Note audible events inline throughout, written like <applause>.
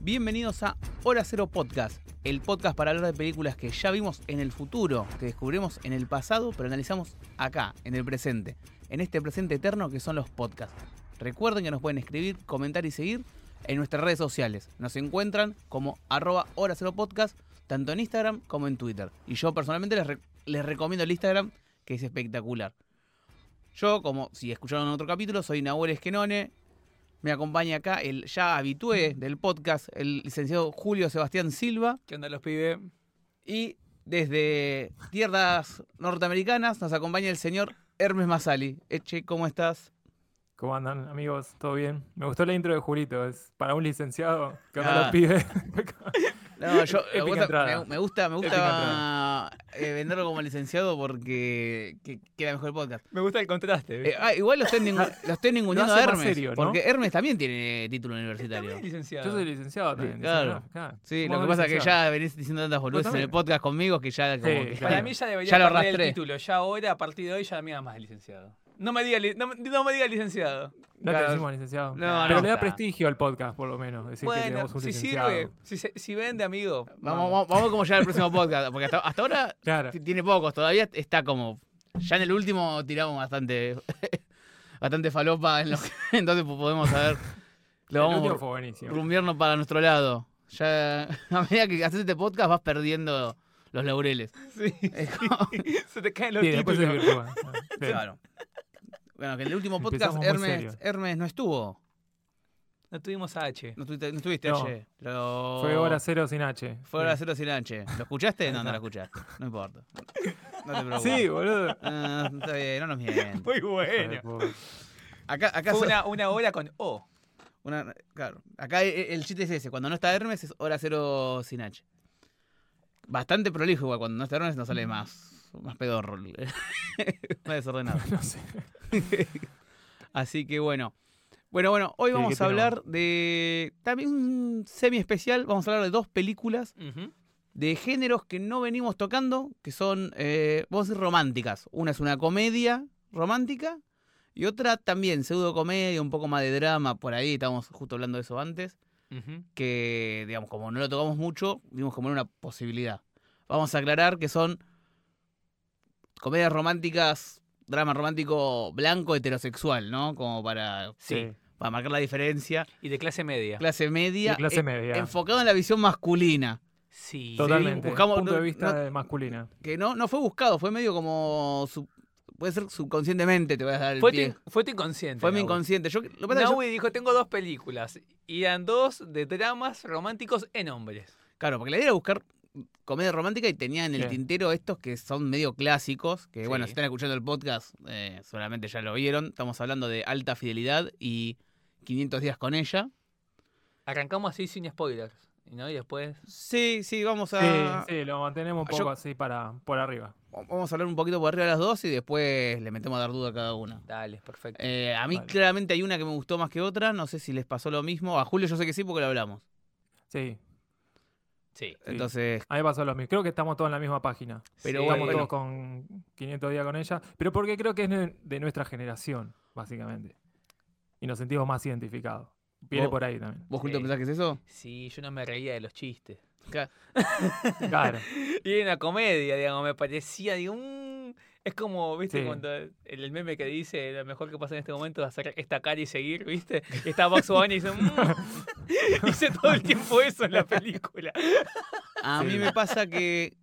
Bienvenidos a Hora Cero Podcast, el podcast para hablar de películas que ya vimos en el futuro, que descubrimos en el pasado, pero analizamos acá, en el presente, en este presente eterno que son los podcasts. Recuerden que nos pueden escribir, comentar y seguir en nuestras redes sociales. Nos encuentran como arroba Hora Cero Podcast, tanto en Instagram como en Twitter. Y yo personalmente les, les recomiendo el Instagram, que es espectacular. Yo, como si escucharon en otro capítulo, soy Nahuel Esquenone. Me acompaña acá el ya habitué del podcast, el licenciado Julio Sebastián Silva. ¿Qué onda los pibes? Y desde tierras norteamericanas nos acompaña el señor Hermes Masali. Eche, ¿cómo estás? ¿Cómo andan, amigos? ¿Todo bien? Me gustó la intro de Julito, es para un licenciado que no Ah. lo pide. <laughs> No, yo <laughs> me gusta, me, me gusta, me gusta eh, venderlo como licenciado porque que- queda mejor el podcast. Me gusta el contraste. Eh, ah, igual lo estoy, <laughs> ninguneando a Hermes. serio, ¿no? Porque Hermes también tiene título universitario. licenciado. Yo soy licenciado también. claro. licenciado, Sí, lo que pasa es que ya venís diciendo tantas boludeces en el podcast conmigo que ya como Sí, que- Para claro. mí ya debería Ya lo arrastré. el título. Ya ahora, a partir de hoy, ya me da más de licenciado. No me diga, li- no, me- no me diga licenciado. No Claro. te decimos licenciado. No, Pero no. le da prestigio al podcast, por lo menos. Decir que tenemos un si licenciado. sirve, si, si vende, amigo. Vamos, vamos, vamos como ya al próximo podcast. Porque hasta, hasta ahora Claro. tiene pocos. Todavía está como. Ya en el último tiramos bastante. <laughs> bastante falopa. En lo que- <laughs> entonces podemos saber. Lo <laughs> el vamos último ru- fue buenísimo. rumbearnos para nuestro lado. Ya a medida que haces este podcast vas perdiendo los laureles. Sí. Se te caen los Sí, después se claro. Bueno, que en el último <laughs> podcast Hermes, no estuvo. No tuvimos a H. No estuviste, no estuviste No. H, Fue hora cero sin H. Fue hora cero sin H. ¿Lo escuchaste? No, no lo escuchaste. No importa. No te <laughs> preocupes. Sí, boludo. Ah, está bien, no nos mientas. <laughs> Muy bueno. Acá, acá, Fue so- una, una hora con O. una- claro, acá e- el chiste es ese. Cuando no está Hermes es hora cero sin H. Bastante prolijo igual. Cuando no está Hermes nos sale más, más pedorro. más desordenado. No sé. <laughs> Así que bueno. Bueno, bueno, hoy vamos ¿qué a hablar de también un semi especial. Vamos a hablar de dos películas de géneros que no venimos tocando, que son, eh, vamos a decir, románticas. Una es una comedia romántica y otra también pseudo comedia, un poco más de drama, por ahí, estábamos justo hablando de eso antes, que, digamos, como no lo tocamos mucho, vimos como era una posibilidad. Vamos a aclarar que son comedias románticas, drama romántico blanco heterosexual, ¿no? Como para, Sí. para marcar la diferencia. Y de clase media. Clase media, De clase eh, media. enfocado en la visión masculina. Sí. Totalmente. buscamos- punto no- de vista no- masculina. que no, no fue buscado, fue medio como. puede ser subconscientemente, te voy a dar el Fue pie. fue tu inconsciente. Fue mi inconsciente. Yo, lo pasa yo- dijo, tengo dos películas. Y eran dos de dramas románticos en hombres. claro, porque la idea era buscar comedia romántica y tenía en el Sí. tintero estos que son medio clásicos, que bueno, Sí. si están escuchando el podcast, eh, seguramente ya lo vieron. Estamos hablando de Alta Fidelidad y 500 días con ella. Arrancamos así sin spoilers. ¿no? Y después... Sí, sí, vamos Sí, a, sí, lo mantenemos un Yo- poco así para por arriba. vamos a hablar un poquito por arriba de las dos y después le metemos a dar duda a cada una. Dale, perfecto. Eh, a mí claramente hay una que me gustó más que otra, no sé si les pasó lo mismo. A Julio yo sé que sí porque lo hablamos. Sí, sí. Entonces, a mí pasó lo mismo. Creo que estamos todos en la misma página. Pero Sí. bueno, Estamos todos con 500 días con ella. Pero porque creo que es de- nuestra generación, básicamente. Y nos sentimos más identificados. Viene por ahí también. ¿vos Julio Sí. pensás que es eso? Sí, yo no me reía de los chistes. <laughs> Claro. <laughs> Y era una comedia, digamos, me parecía, digo, es como, viste, Sí. cuando el, el meme que dice, lo mejor que pasa en este momento es hacer esta cara y seguir, viste, y está Box <laughs> Bunny y dice, "Mm". <laughs> dice todo el tiempo eso en la película. A mí me pasa que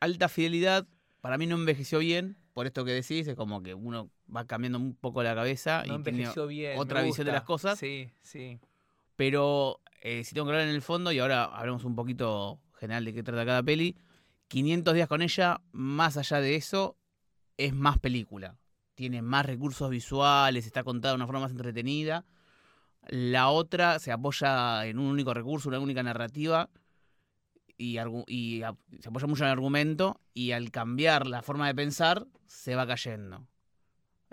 alta fidelidad para mí no envejeció bien, por esto que decís, es como que uno va cambiando un poco la cabeza No y tiene bien. otra visión de las cosas. Sí, sí. Pero eh, si tengo que hablar en el fondo, y ahora hablamos un poquito general de qué trata cada peli, 500 días con ella, más allá de eso, es más película. Tiene más recursos visuales, está contada de una forma más entretenida. La otra se apoya en un único recurso, una única narrativa, y, argu- y a- se apoya mucho en el argumento, y al cambiar la forma de pensar, se va cayendo.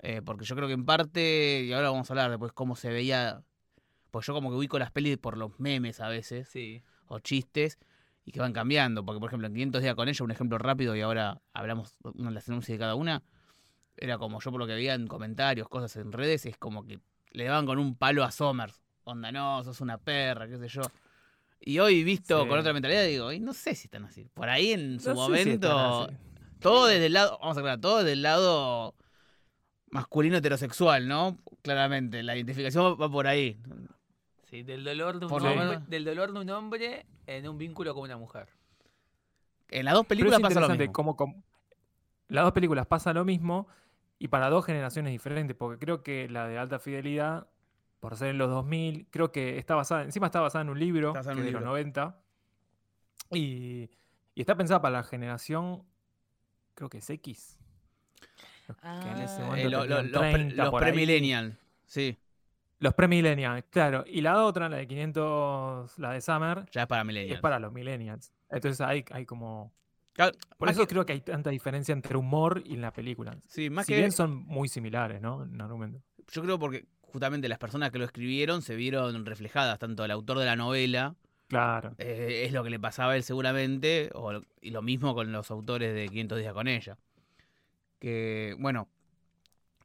Eh, porque yo creo que en parte, y ahora vamos a hablar después cómo se veía pues yo como que ubico las pelis por los memes a veces, Sí. o chistes, y que van cambiando. Porque, por ejemplo, en 500 días con ella, un ejemplo rápido, y ahora hablamos una de las sinopsis de cada una, era como yo por lo que veía en comentarios, cosas en redes, es como que le daban con un palo a Somers. onda, no, sos una perra, qué sé yo. Y hoy visto Sí. con otra mentalidad digo, y no sé si están así. Por ahí en su No si momento, todo desde el lado, vamos a aclarar, todo desde el lado masculino heterosexual, ¿no? Claramente, la identificación va por ahí. Sí, del dolor de un hombre, menos. del dolor de un hombre en un vínculo con una mujer. En las dos películas pasa lo mismo. cómo com- las dos películas pasa lo mismo y para dos generaciones diferentes, porque creo que la de alta fidelidad, por ser en los 2000, creo que está basada, encima está basada en un libro, que un de los libro. 90, y, y está pensada para la generación, creo que es X. Los que en ese Ah, Eh, lo- lo- tenían los pre- 30 los por ahí. premillennial, sí, Los premillennials, claro. Y la otra, la de 500, la de Summer, ya es para millennials. es para los millennials. Entonces hay, hay como... Claro, Por eso que- creo que hay tanta diferencia entre humor y la película. sí, más si que bien son muy similares, ¿no? En argumento. yo creo porque justamente las personas que lo escribieron se vieron reflejadas, tanto el autor de la novela, Claro. eh, es lo que le pasaba a él seguramente, o y lo mismo con los autores de 500 días con ella. Que, bueno,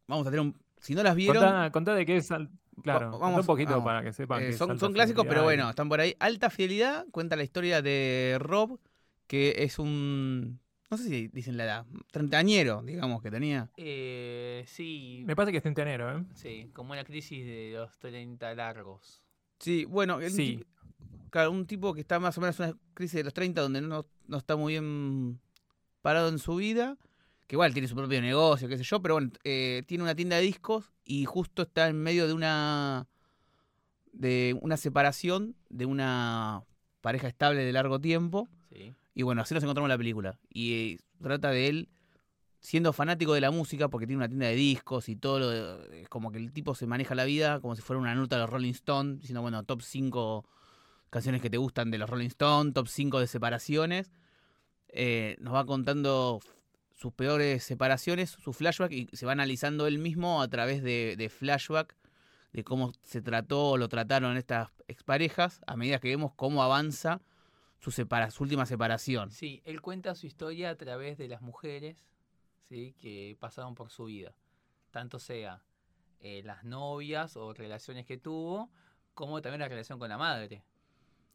vamos a tener un... Si no las vieron... Contá, contá de qué es. al- Claro, vamos- un poquito vamos. para que sepan. Eh, qué es son, clásicos, pero bueno, están por ahí. Alta Fidelidad cuenta la historia de Rob, que es un... No sé si dicen la edad, treintañero, digamos, que tenía. Eh, sí, Me parece que es centenero, ¿eh? sí, como una crisis de los 30 largos. Sí, bueno, un Sí. tipo- claro, un tipo que está más o menos en una crisis de los 30 donde no, no está muy bien parado en su vida, que igual tiene su propio negocio, qué sé yo, pero bueno, eh, tiene una tienda de discos y justo está en medio de una de una separación de una pareja estable de largo tiempo Sí. y bueno, así nos encontramos en la película y eh, trata de él siendo fanático de la música porque tiene una tienda de discos y todo lo de- es como que el tipo se maneja la vida como si fuera una nota de los Rolling Stones, diciendo, bueno, top 5 canciones que te gustan de los Rolling Stones, top 5 de separaciones. Eh, nos va contando sus peores separaciones, su flashback, y se va analizando él mismo a través de, flashback de cómo se trató o lo trataron estas exparejas a medida que vemos cómo avanza su, separa- su última separación. Sí, él cuenta su historia a través de las mujeres que pasaron por su vida. Tanto sea eh, las novias o relaciones que tuvo, como también la relación con la madre.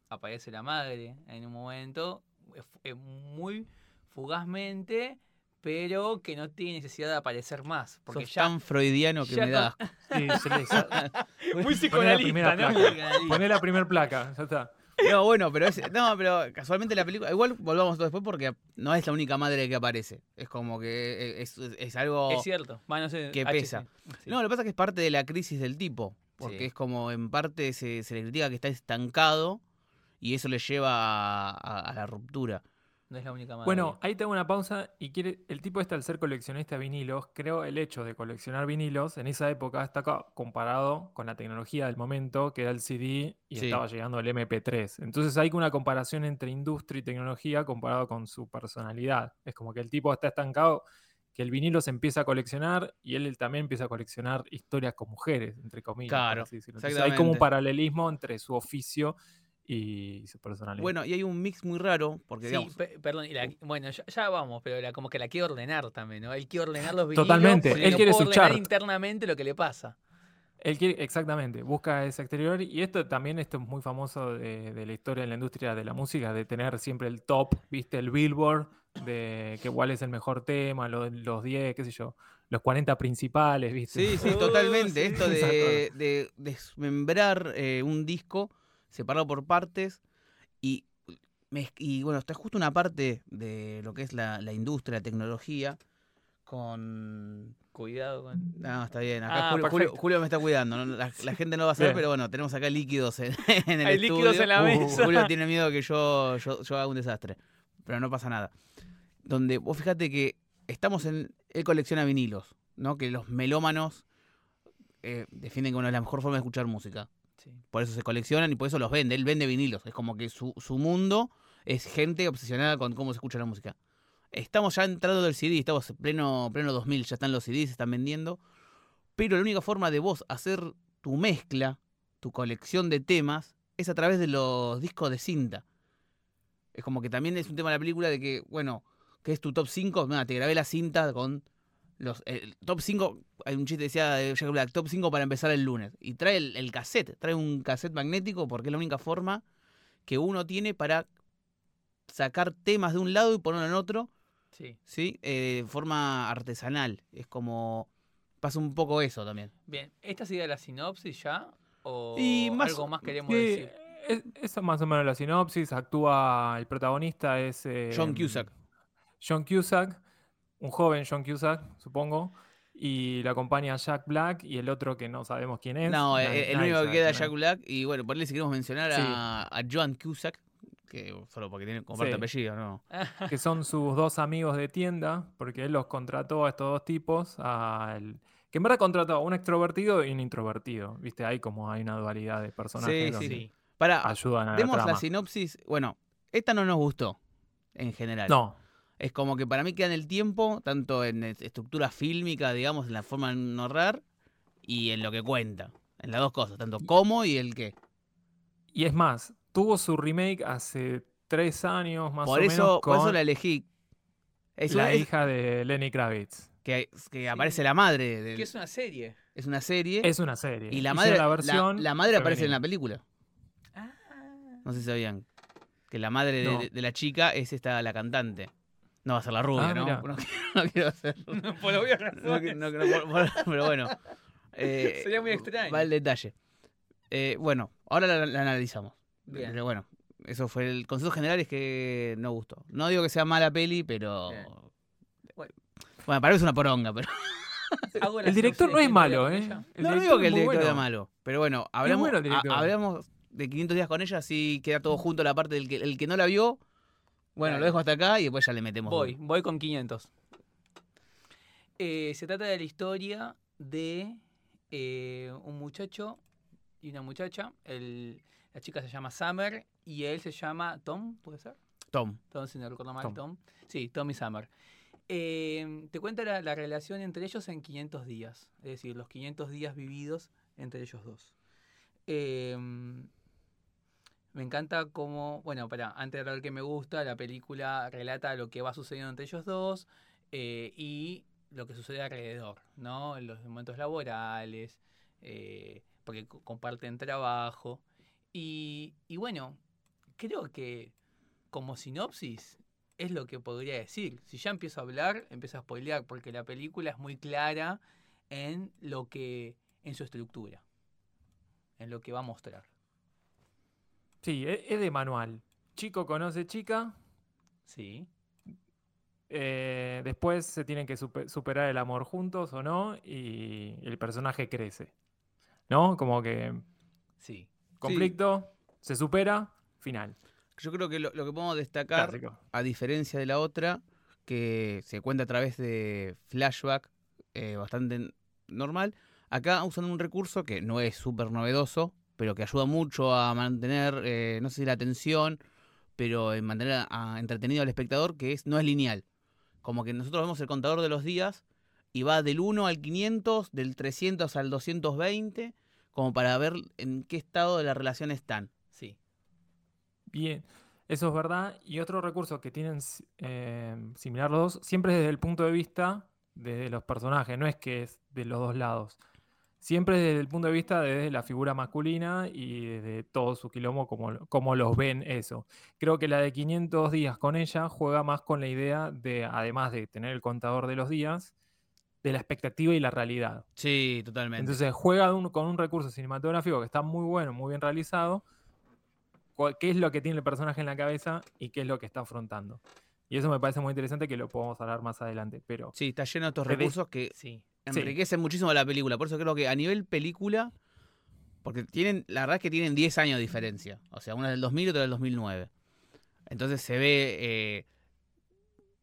Aparece la madre en un momento, eh, eh, muy fugazmente, pero que no tiene necesidad de aparecer más. Porque Sos ya. tan freudiano que ya me da. <laughs> Sí, se les- <laughs> Muy Poné la primera psicoanalista, ¿no? Poné la primera placa, ya está. No, bueno, pero es, no, pero casualmente la película, igual volvamos todo después porque no es la única madre que aparece. Es como que es, es- es algo Es cierto. Sé, que pesa. Sí. No, lo que pasa es que es parte de la crisis del tipo, porque Sí. es como en parte se, se le critica que está estancado y eso le lleva a, a- a la ruptura. No es la única madre. Bueno, ahí tengo una pausa y quiere, el tipo este al ser coleccionista de vinilos, creo el hecho de coleccionar vinilos en esa época está comparado con la tecnología del momento, que era el CD y Sí. estaba llegando el MP3. Entonces hay una comparación entre industria y tecnología comparado con su personalidad. Es como que el tipo está estancado, que el vinilo se empieza a coleccionar y él también empieza a coleccionar historias con mujeres, entre comillas. Claro, así. Entonces hay como un paralelismo entre su oficio y su personalidad. Bueno, y hay un mix muy raro, porque Sí, digamos, pe- perdón, y la- bueno, ya, ya vamos, pero la- como que la quiere ordenar también, ¿no? Él quiere ordenar los vinilos. Totalmente, él no quiere puede su ordenar chart. internamente lo que le pasa. Él quiere, exactamente, busca ese exterior y esto también esto es muy famoso de, de la historia de la industria de la música, de tener siempre el top, viste, el billboard, de que cuál es el mejor tema, lo- los 10, qué sé yo, los 40 principales, viste. Sí, sí, <laughs> Oh, totalmente. sí. Esto <laughs> de, de desmembrar eh, un disco, separado por partes, y, bueno, está justo una parte de lo que es la, la industria, la tecnología, con... Cuidado con. No, está bien. Acá Ah, Julio, Julio- perfecto. Julio me está cuidando. ¿no? La, la gente no va a saber, Bien. <laughs> pero bueno, tenemos acá líquidos en, <laughs> en el Hay estudio. líquidos en la Uh, mesa. Julio tiene <laughs> miedo que yo, yo, yo haga un desastre. Pero no pasa nada. Donde vos fíjate que estamos en. Él colecciona vinilos, ¿no? Que los melómanos eh, defienden como una de las mejores formas de escuchar música. Por eso se coleccionan y por eso los vende. Él vende vinilos. Es como que su, su mundo es gente obsesionada con cómo se escucha la música. Estamos ya entrando del CD, estamos en pleno, pleno 2000, ya están los CDs, se están vendiendo. Pero la única forma de vos hacer tu mezcla, tu colección de temas, es a través de los discos de cinta. Es como que también es un tema de la película de que, bueno, que es tu top 5, mira, te grabé la cinta con Los, el top 5, hay un chiste que decía de Jack Black, top 5 para empezar el lunes. Y trae el, el cassette, trae un cassette magnético porque es la única forma que uno tiene para sacar temas de un lado y ponerlo en otro, Sí. ¿sí? Eh, de forma artesanal. Es como. Pasa un poco eso también. Bien, ¿esta sería la sinopsis ya? ¿O Y más algo más queremos Sí, decir? es más o menos la sinopsis. Actúa el protagonista es eh, John Cusack. John Cusack, un joven John Cusack, supongo. Y lo acompaña Jack Black y el otro que no sabemos quién es. No, eh, el único que queda es Jack Black. Y bueno, por ahí si queremos mencionar Sí. a, a Joan Cusack, que solo porque tiene comparte Sí. apellido, ¿no? que son sus dos amigos de tienda, porque él los contrató a estos dos tipos, al- que en verdad contrató a un extrovertido y un introvertido, ¿viste? Hay como hay una dualidad de personajes Sí, Sí. Para, ayudan a la demos la trama. sinopsis. Bueno, esta no nos gustó en general. No, Es como que para mí queda en el tiempo, tanto en es- estructura fílmica, digamos, en la forma de narrar y en lo que cuenta. En las dos cosas, tanto cómo y el qué. y es más, tuvo su remake hace tres años más Por o eso, menos por eso la elegí. Es la una- es- hija de Lenny Kravitz. que, que aparece la madre. del- Que es una serie. es una serie. Es una serie. y la madre, la versión la madre aparece en la película. Ah. No sé si sabían. Que la madre de la chica es esta, la cantante. No va a ser la rubia, Ah, ¿no? No, <laughs> no quiero hacer. <laughs> Por obvias no, razones. no- no- por- por- pero bueno. <laughs> eh, Sería muy extraño. Va el detalle. Eh, bueno, ahora la, la analizamos. Bien. Pero bueno, eso fue el consejo general es que no gustó. No digo que sea mala peli, pero. Bien. Bueno, para mí es una poronga, pero. El director no es malo, ¿eh? no digo que el director era bueno. malo. Pero bueno, hablamos de 500 días con ella, así queda todo junto la parte del que, el que no la vio. Bueno, Dale. lo dejo hasta acá y después ya le metemos. Voy, voy con 500. Eh, se trata de la historia de eh, un muchacho y una muchacha. El- la chica se llama Summer y él se llama Tom, ¿puede ser? Tom. Tom, si no recuerdo mal, Tom. Tom. Sí, Tom y Summer. Eh, te cuenta la, la relación entre ellos en 500 días, es decir, los 500 días vividos entre ellos dos. Eh, me encanta cómo, bueno, para antes de hablar que me gusta, la película relata lo que va sucediendo entre ellos dos eh, y lo que sucede alrededor, ¿no? En los momentos laborales, eh, porque co- comparten trabajo. Y, y bueno, creo que como sinopsis es lo que podría decir. Si ya empiezo a hablar, empiezo a spoilear, porque la película es muy clara en lo que, en su estructura, en lo que va a mostrar. Sí, e- es de manual. Chico conoce chica, Sí. eh, después se tienen que supe- superar el amor juntos o no, y el personaje crece. ¿No? Como que Sí. conflicto, se supera, final. Yo creo que lo, lo que podemos destacar, Clásico. a diferencia de la otra, que se cuenta a través de flashback eh, bastante normal, acá usan un recurso que no es súper novedoso, pero que ayuda mucho a mantener, eh, no sé si la atención, pero en mantener a- a entretenido al espectador, que es no es lineal. Como que nosotros vemos el contador de los días y va del 1 al 500, del 300 al 220, como para ver en qué estado de la relación están. Sí. Bien, eso es verdad. Y otro recurso que tienen eh, similar los dos, siempre desde el punto de vista de los personajes, no es que es de los dos lados. Siempre desde el punto de vista de la figura masculina y desde todo su quilombo, como, lo- como los ven eso. Creo que la de 500 días con ella juega más con la idea de, además de tener el contador de los días, de la expectativa y la realidad. Sí, totalmente. Entonces juega un- con un recurso cinematográfico que está muy bueno, muy bien realizado. ¿Qué es lo que tiene el personaje en la cabeza y qué es lo que está afrontando? Y eso me parece muy interesante que lo podemos hablar más adelante. Pero Sí, está lleno de estos recursos que Sí. Sí. enriquecen muchísimo la película. Por eso creo que a nivel película, porque tienen, la verdad es que tienen 10 años de diferencia. O sea, una del 2000 y otra del 2009. Entonces se ve, eh,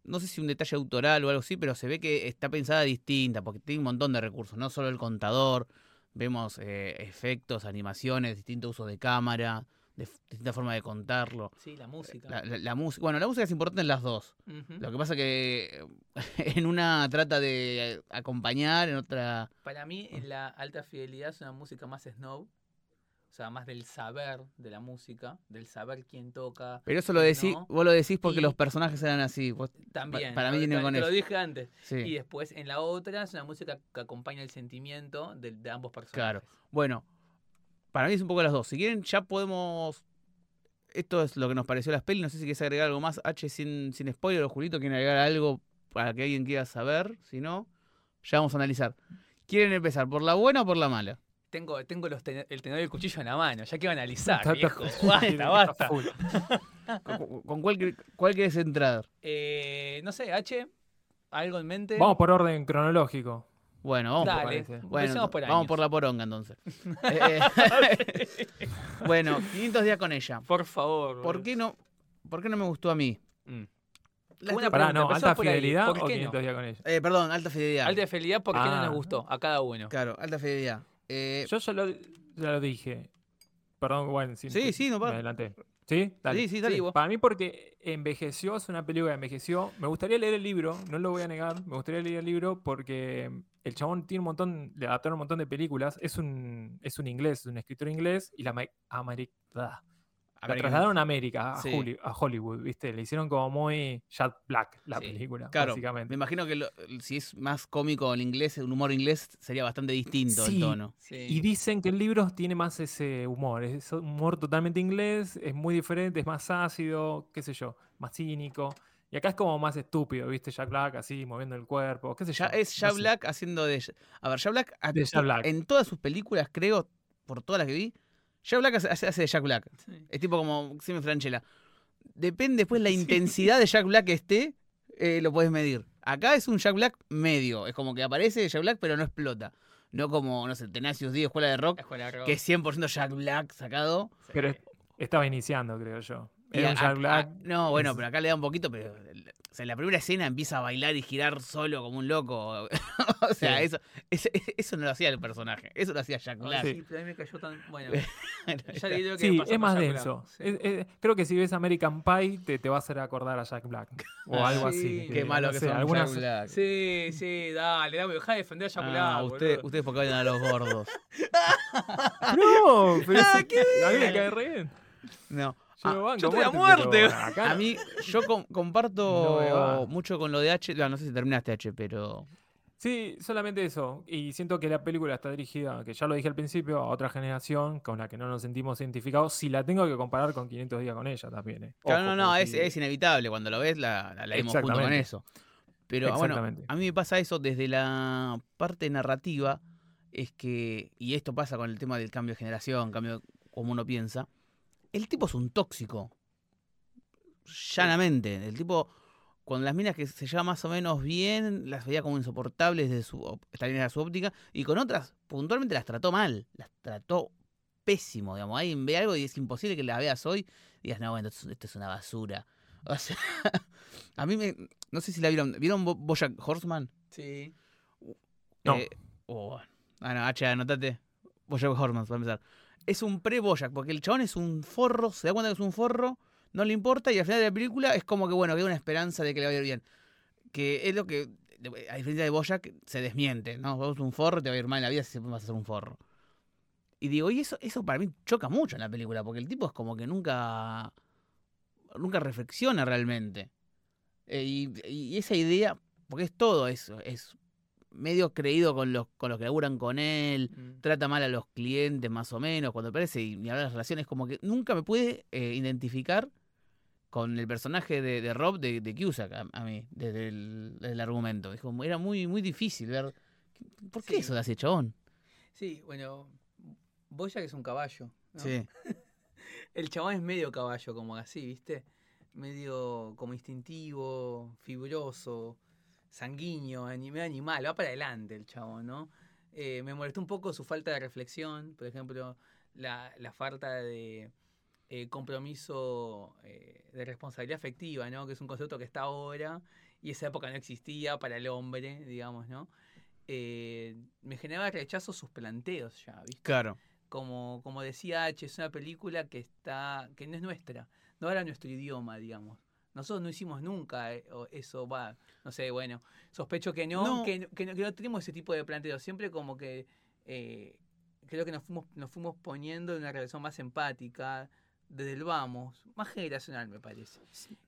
no sé si un detalle autoral o algo así, pero se ve que está pensada distinta, porque tiene un montón de recursos, no solo el contador, vemos eh, efectos, animaciones, distintos usos de cámara, de distintas formas de contarlo. Sí, la música. La, la- la música, bueno, la música es importante en las dos. Lo que pasa que <laughs> en una trata de acompañar, en otra... Para mí, en la alta fidelidad es una música más snob. O sea, más del saber de la música, del saber quién toca. Pero eso lo decís, no. vos lo decís porque Y- los personajes eran así. vos- También. para mí tiene con te lo eso. dije antes. sí. Y después en la otra es una música que acompaña el sentimiento de, de ambos personajes. Claro. Bueno, para mí es un poco las dos. Si quieren, ya podemos. Esto es lo que nos pareció las pelis. No sé si quieres agregar algo más. H sin, sin spoiler o Julito, quieren agregar algo para que alguien quiera saber. Si no, ya vamos a analizar. ¿Quieren empezar por la buena o por la mala? Tengo, tengo los ten- el tenedor y el cuchillo en la mano, ya quiero analizar, Está- viejo. está- Basta, basta. <laughs> ¿Con, con cuál, cuál quieres entrar? Eh, no sé, H, ¿algo en mente? Vamos por orden cronológico. Bueno, vamos, por, Dale, bueno, por vamos por la poronga entonces. Eh, <laughs> eh, <laughs> bueno, 500 días con ella. Por favor. ¿Por qué no, por qué no me gustó a mí? Mm. La- Buena Pará, no, alta por ahí. fidelidad ¿Por o qué 500 no? días con ella. eh, perdón, alta fidelidad. Alta fidelidad, ¿por qué no Ah. nos gustó? A cada uno. Claro, alta fidelidad. Eh, Yo ya lo, ya lo dije. Perdón, bueno, sí, Sí, sí, no me pasa. adelanté. ¿Sí? Dale. sí, sí, dale. Sí, vos. Para mí porque envejeció, es una película que envejeció. Me gustaría leer el libro, no lo voy a negar, me gustaría leer el libro porque el chabón tiene un montón, le adaptaron un montón de películas. Es un, es un inglés, es un escritor inglés y la, ma- ameri- la trasladaron a América, a, Sí. Holly- a Hollywood, ¿viste? Le hicieron como muy Jack Black la Sí, película, Claro, básicamente. me imagino que lo- si es más cómico el inglés, un humor inglés, sería bastante distinto el Sí. tono. Sí. Y dicen que el libro tiene más ese humor, es un humor totalmente inglés, es muy diferente, es más ácido, qué sé yo, más cínico. Y acá es como más estúpido, ¿viste? Jack Black así, moviendo el cuerpo, qué sé yo. Ya, es no Jack sé. Black haciendo de... A ver, Jack Black, De Jack Black. en todas sus películas, creo, por todas las que vi, Jack Black hace, hace- de Jack Black. Sí. Es tipo como Simon Franchella. Depende después la intensidad de Jack Black que esté, eh, lo puedes medir. Acá es un Jack Black medio. Es como que aparece Jack Black, pero no explota. No como, no sé, Tenacious D, Escuela de Rock, Escuela de rock. que es 100% Jack Black sacado. Sí. Pero es- estaba iniciando, creo yo. Era a- un Jack Black. a- no, bueno, pero acá le da un poquito, pero sea, en la primera escena empieza a bailar y girar solo como un loco. <laughs> o sea, Sí. eso, eso, eso no lo hacía el personaje, eso lo hacía Jack Black. sí, pero a mí me cayó tan. Bueno, <laughs> ya le digo que Sí, me pasó es más denso. Sí. Es- es- creo que si ves American Pie te, te va a hacer acordar a Jack Black. O Ah, algo sí. así. Qué que, malo no que sé, son algunas- Jack Black. Sí, sí, dale, dame, dejá de defender a Jack Ah, Black. usted- ustedes porque vayan a los gordos. <laughs> No, pero Ah, qué a mí me cae re bien. No. Yo Ah, banco yo estoy a muerte, pero muerte. acá A mí, yo com- comparto <laughs> mucho con lo de H. No, no sé si terminaste H, pero. Sí, solamente eso. Y siento que la película está dirigida, que ya lo dije al principio, a otra generación con la que no nos sentimos identificados. Si la tengo que comparar con 500 días con ella también. eh. Claro, Ojo, no, no, es, inevitable. Cuando lo ves, la, la leemos junto con eso. Pero bueno, a mí me pasa eso desde la parte narrativa. Es que, y esto pasa con el tema del cambio de generación, cambio como uno piensa. El tipo es un tóxico. Llanamente. El tipo, con las minas que se lleva más o menos bien, las veía como insoportables desde su, op- esta línea de su óptica. Y con otras, puntualmente las trató mal. Las trató pésimo, digamos. Alguien ve algo y es imposible que la veas hoy y digas, no, bueno, esto es, esto es una basura. <laughs> O sea, a mí me. No sé si la vieron. ¿Vieron Bo- Bojack Horseman? Sí. No. Eh, oh, ah, no, H, anotate. Bojack Horseman, para empezar. Es un pre-Bojack, porque el chabón es un forro, se da cuenta que es un forro, no le importa, y al final de la película es como que, bueno, queda una esperanza de que le vaya a ir bien. Que es lo que, a diferencia de Bojack, se desmiente, ¿no? Vos un forro, te va a ir mal en la vida si vas a ser un forro. Y digo, y eso, eso para mí choca mucho en la película, porque el tipo es como que nunca. nunca reflexiona realmente. Eh, y, y esa idea, porque es todo eso, es medio creído con los, con los que laburan con él, Mm. trata mal a los clientes más o menos, cuando aparece y ni hablar de las relaciones, como que nunca me puede eh, identificar con el personaje de, de Rob de, de Cusack a, a mí, desde el, desde el argumento. Era muy, muy difícil ver. ¿Por qué Sí. eso de hace chabón? Sí, bueno, Boya que es un caballo. ¿no? Sí. <laughs> El chabón es medio caballo, como así, ¿viste? Medio como instintivo, fibroso, sanguíneo, ani- medio animal, va para adelante el chabón, ¿no? Eh, me molestó un poco su falta de reflexión, por ejemplo, la, la falta de eh, compromiso eh, de responsabilidad afectiva, ¿no? Que es un concepto que está ahora y esa época no existía para el hombre, digamos, ¿no? Me generaba rechazo sus planteos ya, ¿viste? Claro. como, como decía H, es una película que está que no es nuestra, no era nuestro idioma, digamos. Nosotros no hicimos nunca eh, eso, va, no sé, bueno, sospecho que no, No. Que, no- que no, que no tenemos ese tipo de planteos, siempre como que, eh, creo que nos fuimos, nos fuimos poniendo en una relación más empática desde el vamos, más generacional me parece.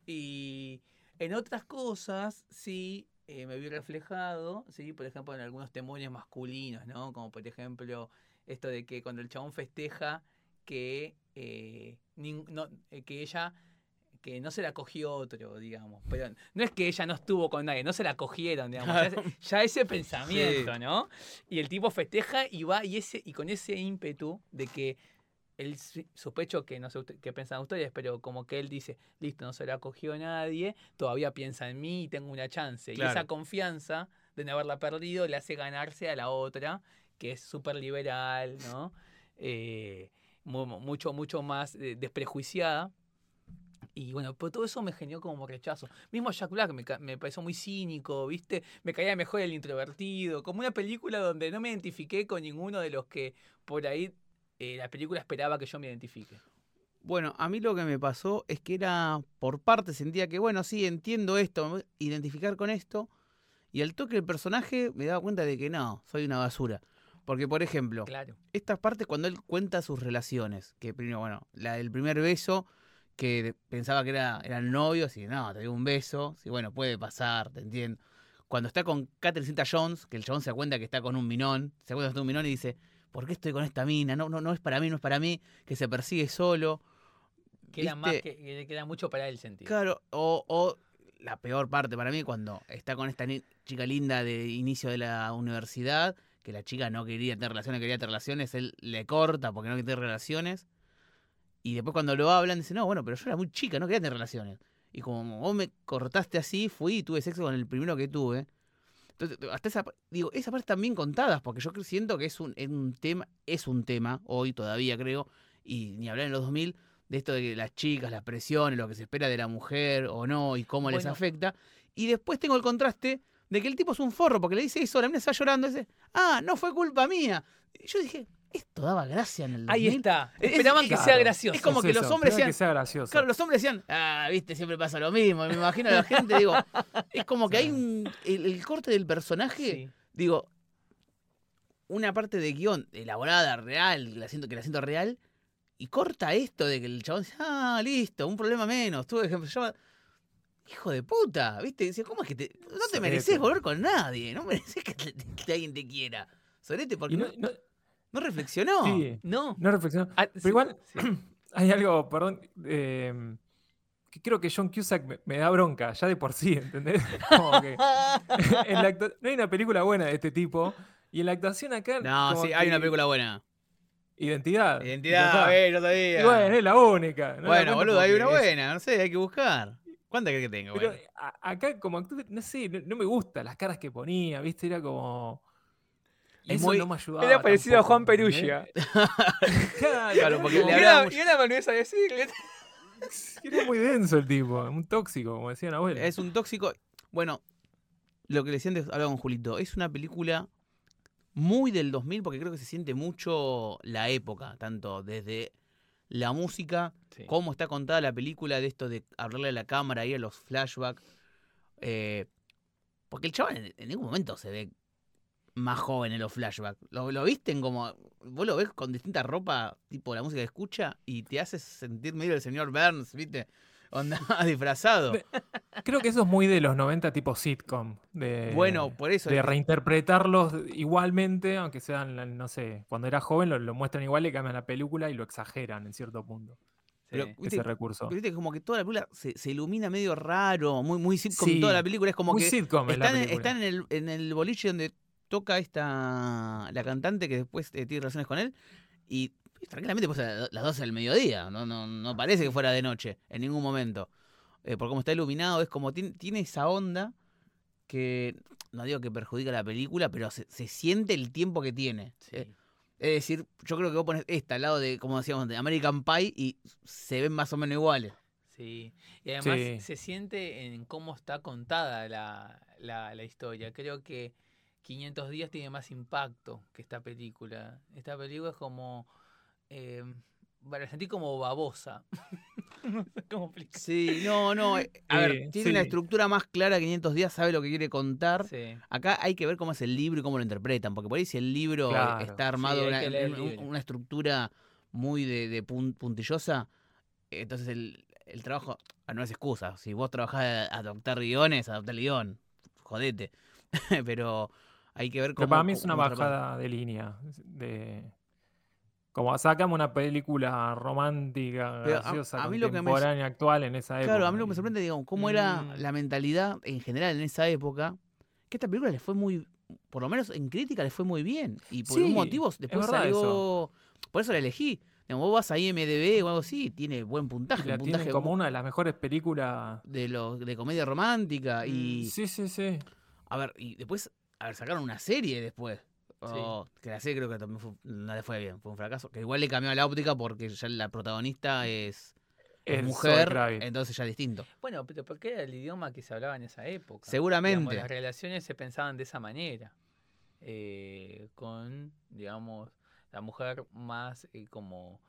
Y en otras cosas, sí, eh, me vi reflejado, sí, por ejemplo, en algunos temores masculinos, ¿no? Como por ejemplo, esto de que cuando el chabón festeja que, eh, nin- no, que ella que no se la cogió otro, digamos. Pero no es que ella no estuvo con nadie, no se la cogieron, digamos. Ya, ese- ya ese pensamiento, ¿no? Y el tipo festeja y va y ese y con ese ímpetu de que él sospecho que no sé qué pensan ustedes, pero como que él dice, listo, no se la cogió nadie, todavía piensa en mí y tengo una chance. Y Claro. esa confianza de no haberla perdido le hace ganarse a la otra, que es súper liberal, ¿no? Eh, mu- mucho, mucho más eh, desprejuiciada. Y bueno, pero todo eso me generó como rechazo. Mismo Jack Black me, me pareció muy cínico, ¿viste? Me caía mejor el introvertido. Como una película donde no me identifiqué con ninguno de los que por ahí eh, la película esperaba que yo me identifique. Bueno, a mí lo que me pasó es que era por parte, sentía que, bueno, sí, entiendo esto, me voy a identificar con esto, y al toque el personaje me daba cuenta de que no, soy una basura. Porque, por ejemplo, Claro. estas partes cuando él cuenta sus relaciones, que primero, bueno, la del primer beso, que pensaba que era, eran novios, y no, te dio un beso, sí, bueno, puede pasar, te entiendo. Cuando está con Catherine Jones, que el chabón se da cuenta que está con un minón, se da cuenta que está con un minón y dice, ¿por qué estoy con esta mina? No, no, no es para mí, no es para mí, que se persigue solo. Que era, más que, que- que era mucho para él sentido. Claro, o, o la peor parte para mí cuando está con esta chica linda de inicio de la universidad, que la chica no quería tener relaciones, quería tener relaciones, él le corta porque no quería tener relaciones. Y después cuando lo hablan, dice, no, bueno, pero yo era muy chica, no quería tener relaciones. Y como vos me cortaste así, fui y tuve sexo con el primero que tuve. Entonces, hasta esa, digo, esa parte están bien contadas, porque yo siento que es un, es un tema, es un tema, hoy todavía creo, y ni hablar en los 2000, de esto de que las chicas, las presiones, lo que se espera de la mujer o no, y cómo les afecta. Y después tengo el contraste de que el tipo es un forro, porque le dice eso, la mina está llorando, y dice, ah, no fue culpa mía. Y yo dije, esto daba gracia en el 2000. Ahí está. Es- Esperaban es- que sea gracioso. Es como Es que los hombres sean- que sea gracioso. Claro, los hombres decían, ah, viste, siempre pasa lo mismo. Me imagino a la gente, digo, es como que hay un, el, el corte del personaje, Sí. digo, una parte de guion elaborada, real, que la siento, que la siento real, y corta esto de que el chabón dice, ah, listo, un problema menos. Tú, ejemplo, hijo de puta, ¿viste? Dice, ¿cómo es que te, no te Sorete. mereces volver con nadie? No mereces que, te- que alguien te quiera. Sorete, porque Y no, no- no- reflexionó. sí, No. no reflexionó. Ah, Pero sí, igual, sí. <clears throat> hay algo, perdón, eh, que creo que John Cusack me, me da bronca, ya de por sí, ¿entendés? <laughs> Como que <laughs> en la actua- no hay una película buena de este tipo, y en la actuación acá... No, sí, hay una película buena. Identidad. Identidad, ver, yo sabía. Y bueno, es la única. no bueno, boludo, hay una es- buena, no sé, hay que buscar. ¿Cuántas crees que tengo? Pero Bueno. acá como actor, no sé, no, no me gusta las caras que ponía, ¿viste? Era como... Y Es eso muy- no me ayudaba Era parecido a Juan. Perugia. <laughs> Claro, Claro, era porque le Y hablaba y una manuesa decirle. <laughs> Era muy denso el tipo, un tóxico, como decían abuelos. Es un tóxico. Bueno, lo que le decía antes, hablaba con Julito, es una película muy del 2000 porque creo que se siente mucho la época, tanto desde la música, cómo está contada la película, de esto de hablarle a la cámara, ir a los flashbacks. eh, porque el chaval en, en ningún momento se ve más joven en los flashbacks. Lo, lo visten como. Vos lo ves con distinta ropa, tipo la música que escucha, y te hace sentir medio el señor Burns, ¿viste? Onda <laughs> disfrazado. Creo que eso es muy de los 90 tipo sitcom. De, Bueno, por eso. de reinterpretarlos igualmente, aunque sean, no sé, cuando era joven lo, lo muestran igual, le cambian la película y lo exageran en cierto punto. Pero, Sí. ¿viste? Ese recurso. Pero viste como que toda la película se, se ilumina medio raro, muy, muy sitcom Sí, toda la película. Es como Muy que sitcom es la están, película. están en, el, en el boliche donde toca esta la cantante que después eh, tiene relaciones con él y tranquilamente pues a la- las 12 del mediodía, no, no, no parece que fuera de noche en ningún momento. Eh, por cómo está iluminado, es como tiene, tiene esa onda que no digo que perjudica la película, pero se, se siente el tiempo que tiene. Sí. Eh, es decir, yo creo que vos pones esta al lado de, como decíamos, de American Pie y se ven más o menos iguales. Sí, y además Sí. se siente en cómo está contada la, la, la historia. Creo que 500 días tiene más impacto que esta película. Esta película es como... eh, la sentí como babosa. <laughs> no sé cómo explicar. Sí, no, no. eh, A ver, Eh, tiene una sí. estructura más clara, 500 días, sabe lo que quiere contar. Sí. Acá hay que ver cómo es el libro y cómo lo interpretan, porque por ahí si el libro Claro, está armado sí, una, en una estructura muy de, de pun- puntillosa, entonces el, el trabajo ah, no es excusa. Si vos trabajás a adoptar guiones, adoptar el guion, jodete. <laughs> Pero hay que ver cómo... Pero para mí es una bajada de línea. De... Como sacamos una película romántica, Pero a- graciosa, a mí lo que me- contemporánea, actual en esa época. Claro, a mí lo que me sorprende, digamos, cómo era Mm. la mentalidad en general en esa época, que esta película le fue muy, por lo menos en crítica le fue muy bien. Y por un Sí, motivo después salió, eso. por eso la elegí. Digamos, vos vas a IMDB o algo así, tiene buen puntaje, la un tienen puntaje como una de las mejores películas. de, los de comedia romántica. Y, Mm, Sí, sí, sí. a ver, y después, a ver, sacaron una serie después. Oh, que la serie creo que también fue, no le fue bien, fue un fracaso. Que igual le cambió la óptica porque ya la protagonista es, mujer, entonces ya es distinto. Bueno, pero porque era el idioma que se hablaba en esa época. Seguramente. Digamos, las relaciones se pensaban de esa manera. eh, con, digamos, la mujer más eh, como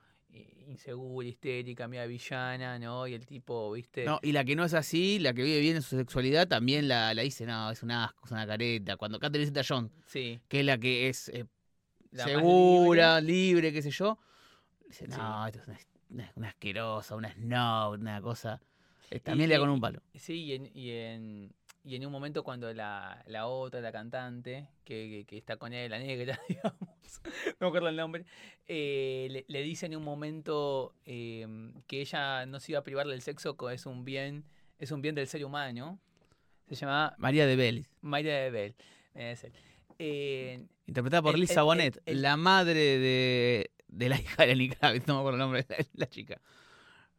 insegura, histérica, media villana, ¿no? Y el tipo, ¿viste? No, y la que no es así, la que vive bien en su sexualidad, también la, la dice, no, es un asco, es una careta. Cuando Catherine Zeta Jones, Sí. que es la que es eh, la segura, libre. qué sé yo, dice, Sí. no, esto es una, asquerosa, una snob, una cosa. eh, también le da y- con un palo. Sí, y en, y en, y en un momento cuando la, la otra, la cantante, que, que- que está con él, la negra, <laughs> digamos, no me acuerdo el nombre, eh, le, le dice en un momento eh, que ella no se iba a privar del sexo, que es un bien, es un bien del ser humano. Se llama María de Vélez, Mayra de Bell. es él. Eh, interpretada por El- Lisa el- Bonet, el- la madre de, de la <laughs> hija de Lenny Kravitz, no me acuerdo el nombre de la, la chica.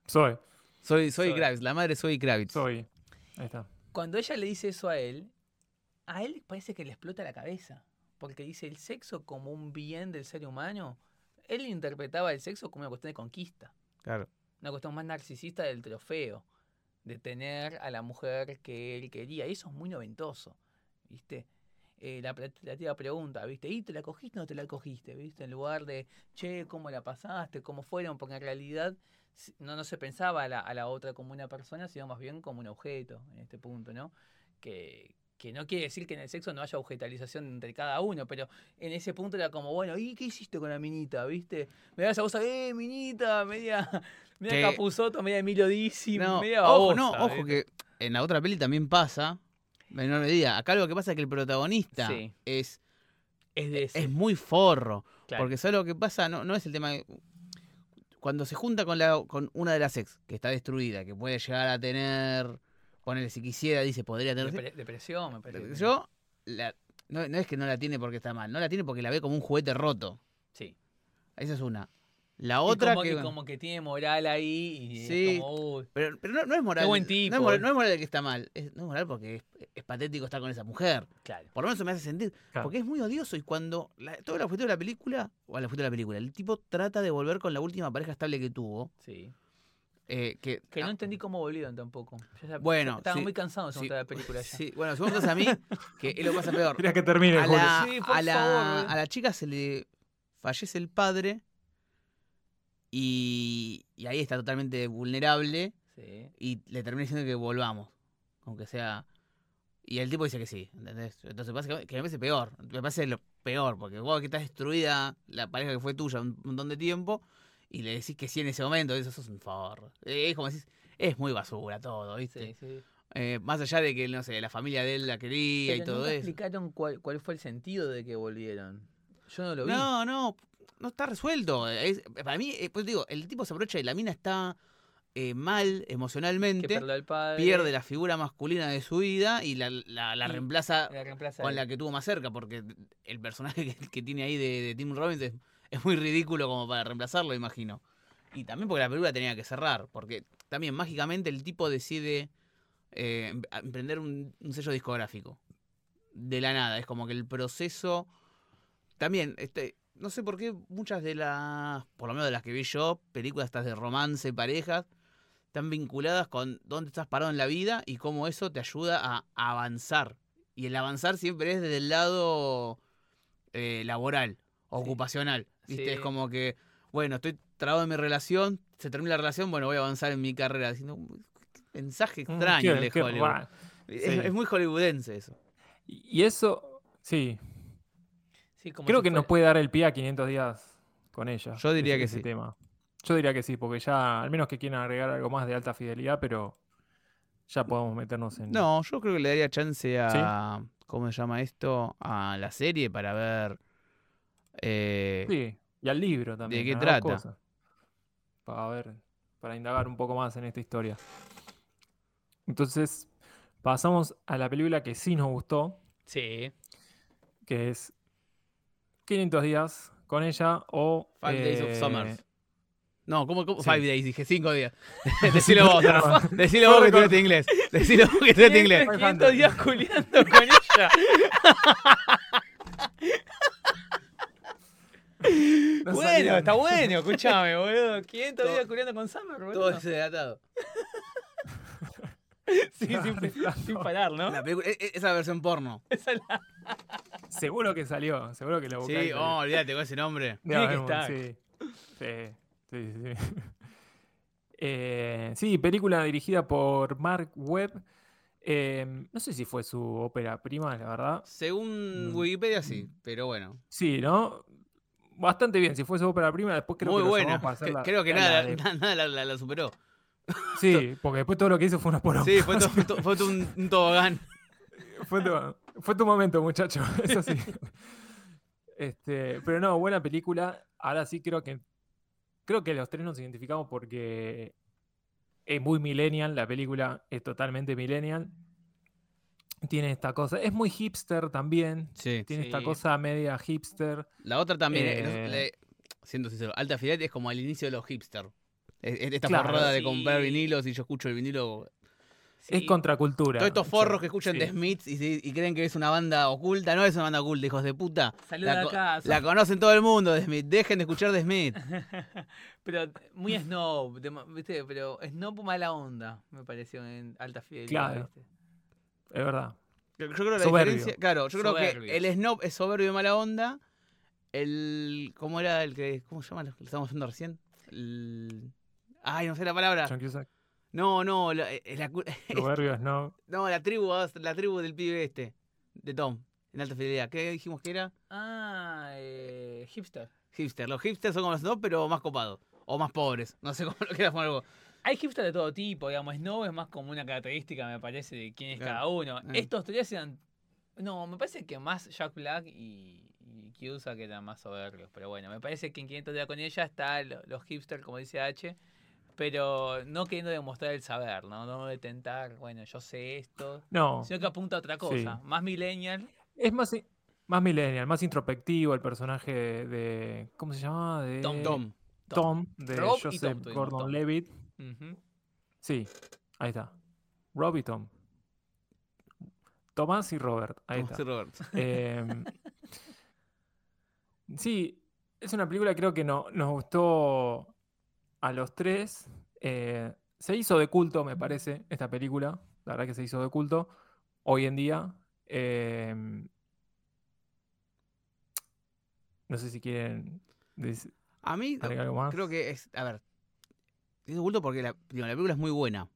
Soy, Soy, soy Zoe. Kravitz, la madre Zoe Kravitz. soy. Ahí está. Cuando ella le dice eso a él, a él parece que le explota la cabeza. Porque dice el sexo como un bien del ser humano. Él interpretaba el sexo como una cuestión de conquista. Claro. Una cuestión más narcisista del trofeo. De tener a la mujer que él quería. Y eso es muy noventoso. ¿Viste? Eh, la, pre- la tía pregunta, ¿viste? ¿Y te la cogiste o no te la cogiste? ¿Viste? En lugar de, che, ¿cómo la pasaste? ¿Cómo fueron? Porque en realidad no, no se pensaba a la, a la otra como una persona, sino más bien como un objeto en este punto, ¿no? Que, que no quiere decir que en el sexo no haya objetalización entre cada uno, pero en ese punto era como, bueno, ¿y qué hiciste con la minita? ¿Viste? Me da esa cosa, eh, minita, media, media Que- capuzoto, media Emilio Dizzi, No, media ojo, babosa, no, ojo que en la otra peli también pasa, en menor medida. Acá lo que pasa es que el protagonista Sí. es, Es de ese, es muy forro. claro. Porque ¿sabes lo que pasa? No, no es el tema. de- Cuando se junta con, la, con una de las ex, que está destruida, que puede llegar a tener. Ponele, si quisiera, dice, podría tener. Depre- depresión, me parece. Yo, la- no, no es que no la tiene porque está mal, no la tiene porque la ve como un juguete roto. Sí. Esa es una. La Y otra como, que. y como que tiene moral ahí y Sí. es como, uy, Pero, pero no, no es moral. buen No tipo, es moral, no es moral de que está mal. Es, no es moral porque es, es patético estar con esa mujer. claro. Por lo menos eso me hace sentir. Claro. Porque es muy odioso y cuando la- todo el objetivo de la película, o el objetivo de la película, el tipo trata de volver con la última pareja estable que tuvo. Sí. eh, que, Que no ah, entendí cómo volvieron tampoco. Ya- Bueno, Estaba sí, muy cansado de sí, la película ya. sí, bueno, según entonces a mí, que es lo que pasa peor. <laughs> Quería que termine, A la, Sí, por a, la, favor, eh. a la chica se le fallece el padre y, y ahí está totalmente vulnerable Sí. y le termina diciendo que volvamos, aunque sea... Y el tipo dice que sí, ¿entendés? Entonces pasa que, me parece peor, me parece lo peor, porque vos que estás destruida la pareja que fue tuya un montón de tiempo y le decís que sí en ese momento, eso sos un forro. Eh, Es como decís, es muy basura todo, ¿viste? Sí, sí. Eh, más allá de que, no sé, la familia de él la quería y todo nunca eso. explicaron cuál, cuál fue el sentido de que volvieron. Yo no lo vi. No, no, no está resuelto. Es- para mí, eh, pues digo, el tipo se aprovecha y la mina está eh, mal que emocionalmente, perdió al padre. pierde la figura masculina de su vida y la, la- la Y reemplaza la reemplaza con la que tuvo más cerca, porque el personaje que, que tiene ahí de, de Tim Robbins es, es muy ridículo como para reemplazarlo, imagino. Y también porque la película tenía que cerrar, porque también mágicamente el tipo decide eh, em- emprender un, un sello discográfico. De la nada, es como que el proceso... También, este, no sé por qué muchas de las, por lo menos de las que vi yo, películas estas de romance, parejas, están vinculadas con dónde estás parado en la vida y cómo eso te ayuda a, avanzar. Y el avanzar siempre es desde el lado eh, laboral, ocupacional. ¿viste? Sí. Es como que, bueno, estoy trabado en mi relación, se termina la relación, bueno, voy a avanzar en mi carrera. Diciendo, qué mensaje Mm, extraño qué- el de qué Hollywood. Es, Sí. es muy hollywoodense eso. Y eso, sí, Sí, como creo si que nos puede dar el pie a 500 días con ella. Yo diría ese- que ese sí. tema. Yo diría que sí, porque ya, al menos que quieran agregar algo más de alta fidelidad, pero ya podemos meternos en... No, yo creo que le daría chance a. ¿Cómo se llama esto? A la serie para ver. eh, Sí, y al libro también. qué las dos trata? cosas. Para ver, para indagar un poco más en esta historia. Entonces, pasamos a la película que sí nos gustó, Sí. que es 500 días con ella o... Five Days of eh, Summer. No, ¿cómo? cómo? sí. Five Days, dije cinco días. <laughs> <laughs> Decilo vos, No. Rafa. Decilo vos que estudiaste inglés. Decilo vos que estudiaste inglés. 500 días culiando con ella. <laughs> no bueno, salieron. está bueno, escúchame, boludo. 500 Todo- días culiando con Summer, boludo. Todo desatado. <laughs> Sí, sin, sin parar, ¿no? La película, e- e- esa versión porno. <laughs> Esa la- <laughs> Seguro que salió, seguro que lo buscáis. Sí, oh, olvídate con ese nombre. Que. Sí, sí, sí. sí. Eh, sí, película dirigida por Mark Webb. Eh, no sé si fue su ópera prima, la verdad. Según Mm. Wikipedia, sí, pero bueno. Sí, ¿no? Bastante bien, si fue su ópera prima, después creo Muy que lo buena. llamó para hacer la- Creo que la nada, de- nada la, la- la superó. Sí, porque después todo lo que hizo fue una poronga. Sí, fue, to- fue to- fue to- un, un tobogán. <laughs> fue, tu, fue tu momento, muchacho. <laughs> Eso sí. Este, pero no, buena película. Ahora sí creo que creo que los tres nos identificamos porque es muy millennial, la película es totalmente millennial. Tiene esta cosa, es muy hipster también. Sí. Tiene esta cosa media hipster. La otra también, eh, Eh, le- siendo sincero, Alta Fidelidad es como el inicio de los hipsters. Es- es Esta Claro, forrada de comprar vinilos y yo escucho el vinilo. Es Sí. contracultura. Todos estos forros que escuchan sí. The Smiths y, creen que es una banda oculta. No es una banda oculta, hijos de puta. Saluda La, a co- casa. la conocen todo el mundo, The Smith. Dejen de escuchar The Smith. <laughs> Pero muy snob, de- ¿viste? Pero snob mala onda, me pareció en alta fidelidad. Claro. ¿viste? Es verdad. Yo creo que la diferencia. Claro, yo creo que el snob es soberbio y mala onda. El. ¿Cómo era el que. ¿Cómo se llama? Lo que estábamos haciendo recién. El, ay, no sé la palabra. John Cusack, No, no. La, eh, la cu- <laughs> Soberbios, no. no, la tribu, la tribu del pibe este. De Tom. En alta fidelidad. ¿Qué dijimos que era? Ah, eh, hipster. Hipster. Los hipsters son como los snob, pero más copados. O más pobres. No sé <laughs> cómo lo quieras poner vos. Hay hipster de todo tipo, digamos. Snob es más como una característica, me parece, de quién es Claro. cada uno. Ah. Estos tres eran. No, me parece que más Jack Black y, y Cusack eran más soberbios. Pero bueno, me parece que en 500 días con ella está lo- los hipsters, como dice H. Pero no queriendo demostrar el saber, ¿no? No de tentar, bueno, yo sé esto. No. Sino que apunta a otra cosa. Más millennial. Es más, más millennial, más introspectivo el personaje de. de- ¿Cómo se llamaba? De Tom. Tom. Tom, de Rob y Joseph Tom, Gordon Tom. Levitt. Sí, ahí está. Rob y Tom. Tomás y Robert. Ahí Como está. dice Robert. <laughs> Em, sí, es una película creo que no, nos gustó a los tres. Eh, se hizo de culto, me parece, esta película. La verdad que se hizo de culto hoy en día. Em, no sé si quieren A mí, algo más. creo que es. A ver. Es oculto porque la, digo, la película es muy buena.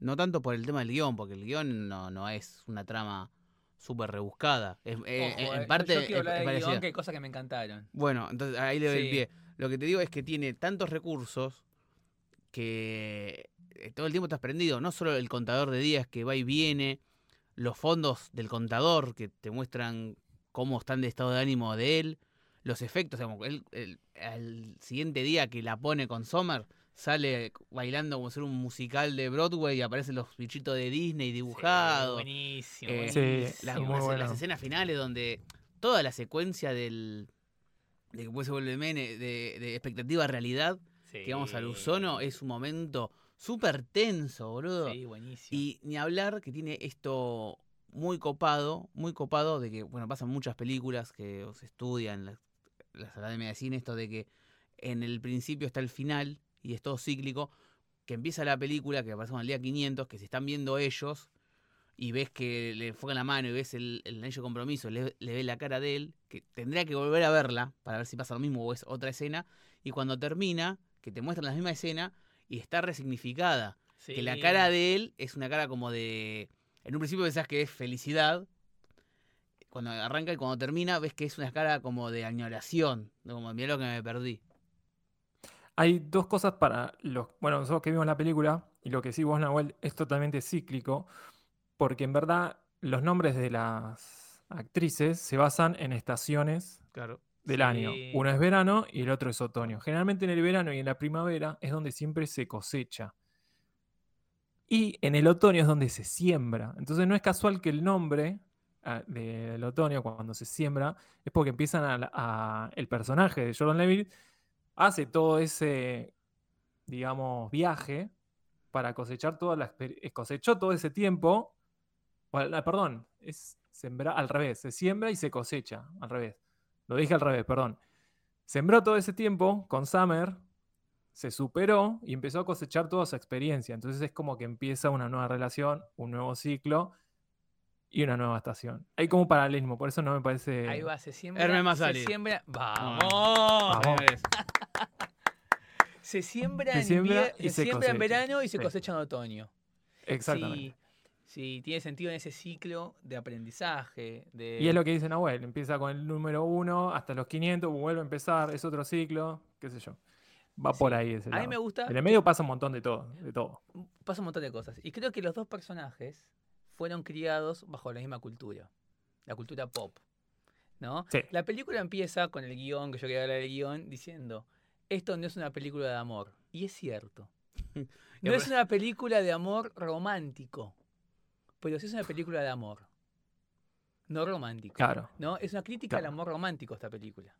No tanto por el tema del guion, porque el guion no, no es una trama súper rebuscada. Es, eh, en eh, parte yo es, quiero es hablar del guion, que hay cosas que me encantaron. Bueno, entonces ahí le doy el pie. Lo que te digo es que tiene tantos recursos que eh, todo el tiempo estás prendido. No solo el contador de días que va y viene, los fondos del contador que te muestran cómo están de estado de ánimo de él, los efectos. digamos, él, él, al siguiente día que la pone con Sommer, sale bailando como si fuera un musical de Broadway y aparecen los bichitos de Disney dibujados. Sí, buenísimo. Eh, Sí, buenísimo. las, muy las- bueno. las escenas finales donde toda la secuencia del de que después se vuelve mene de, de expectativa a realidad que vamos al usono es un momento súper tenso boludo Sí, buenísimo. y ni hablar que tiene esto muy copado muy copado de que bueno pasan muchas películas que se estudian las, las academias de cine esto de que en el principio está el final y es todo cíclico que empieza la película que pasamos al día 500 que se están viendo ellos y ves que le enfocan la mano y ves el, el anillo de compromiso, le, le ve la cara de él, que tendría que volver a verla para ver si pasa lo mismo o es otra escena, y cuando termina, que te muestran la misma escena y está resignificada. Que la cara de él es una cara como de. En un principio pensás que es felicidad. Cuando arranca y cuando termina, ves que es una cara como de añoración. Como, mirá lo que me perdí. Hay dos cosas para los. Bueno, nosotros que vimos la película, y lo que sí vos, Nahuel, es totalmente cíclico, porque en verdad los nombres de las actrices se basan en estaciones Claro. del año. Uno es verano y el otro es otoño. Generalmente en el verano y en la primavera es donde siempre se cosecha. Y en el otoño es donde se siembra. Entonces no es casual que el nombre ah, del otoño, cuando se siembra, es porque empiezan a, el personaje de Jordan Levitt hace todo ese, digamos, viaje para cosechar toda la cosechó todo ese tiempo. Bueno, perdón, es sembrar al revés, se siembra y se cosecha, al revés. Lo dije al revés, perdón. Sembró todo ese tiempo con Summer, se superó y empezó a cosechar toda su experiencia. Entonces es como que empieza una nueva relación, un nuevo ciclo y una nueva estación. Hay como un paralelismo, por eso no me parece. Ahí va, se siembra. Hermes se siembra. ¡Vamos! Vamos. Se siembra, Se en, siembra invier- y se se siembra en cosecha. verano y se Sí. cosecha en otoño. Exactamente. Sí, sí, tiene sentido en ese ciclo de aprendizaje. De... Y es lo que dice Nahuel, empieza con el número 1 hasta los 500, vuelve a empezar, es otro ciclo, qué sé yo. Va por ahí ese A mí me gusta. En el medio pasa un montón de todo, de todo. pasa un montón de cosas. Y creo que los dos personajes fueron criados bajo la misma cultura, la cultura pop. ¿no? Sí. La película empieza con el guion, que yo quería hablar del guion, diciendo, esto no es una película de amor. Y es cierto. <laughs> No es una película de amor romántico, pero sí es una película de amor. No romántico. Claro. ¿no? Es una crítica al Claro. amor romántico esta película.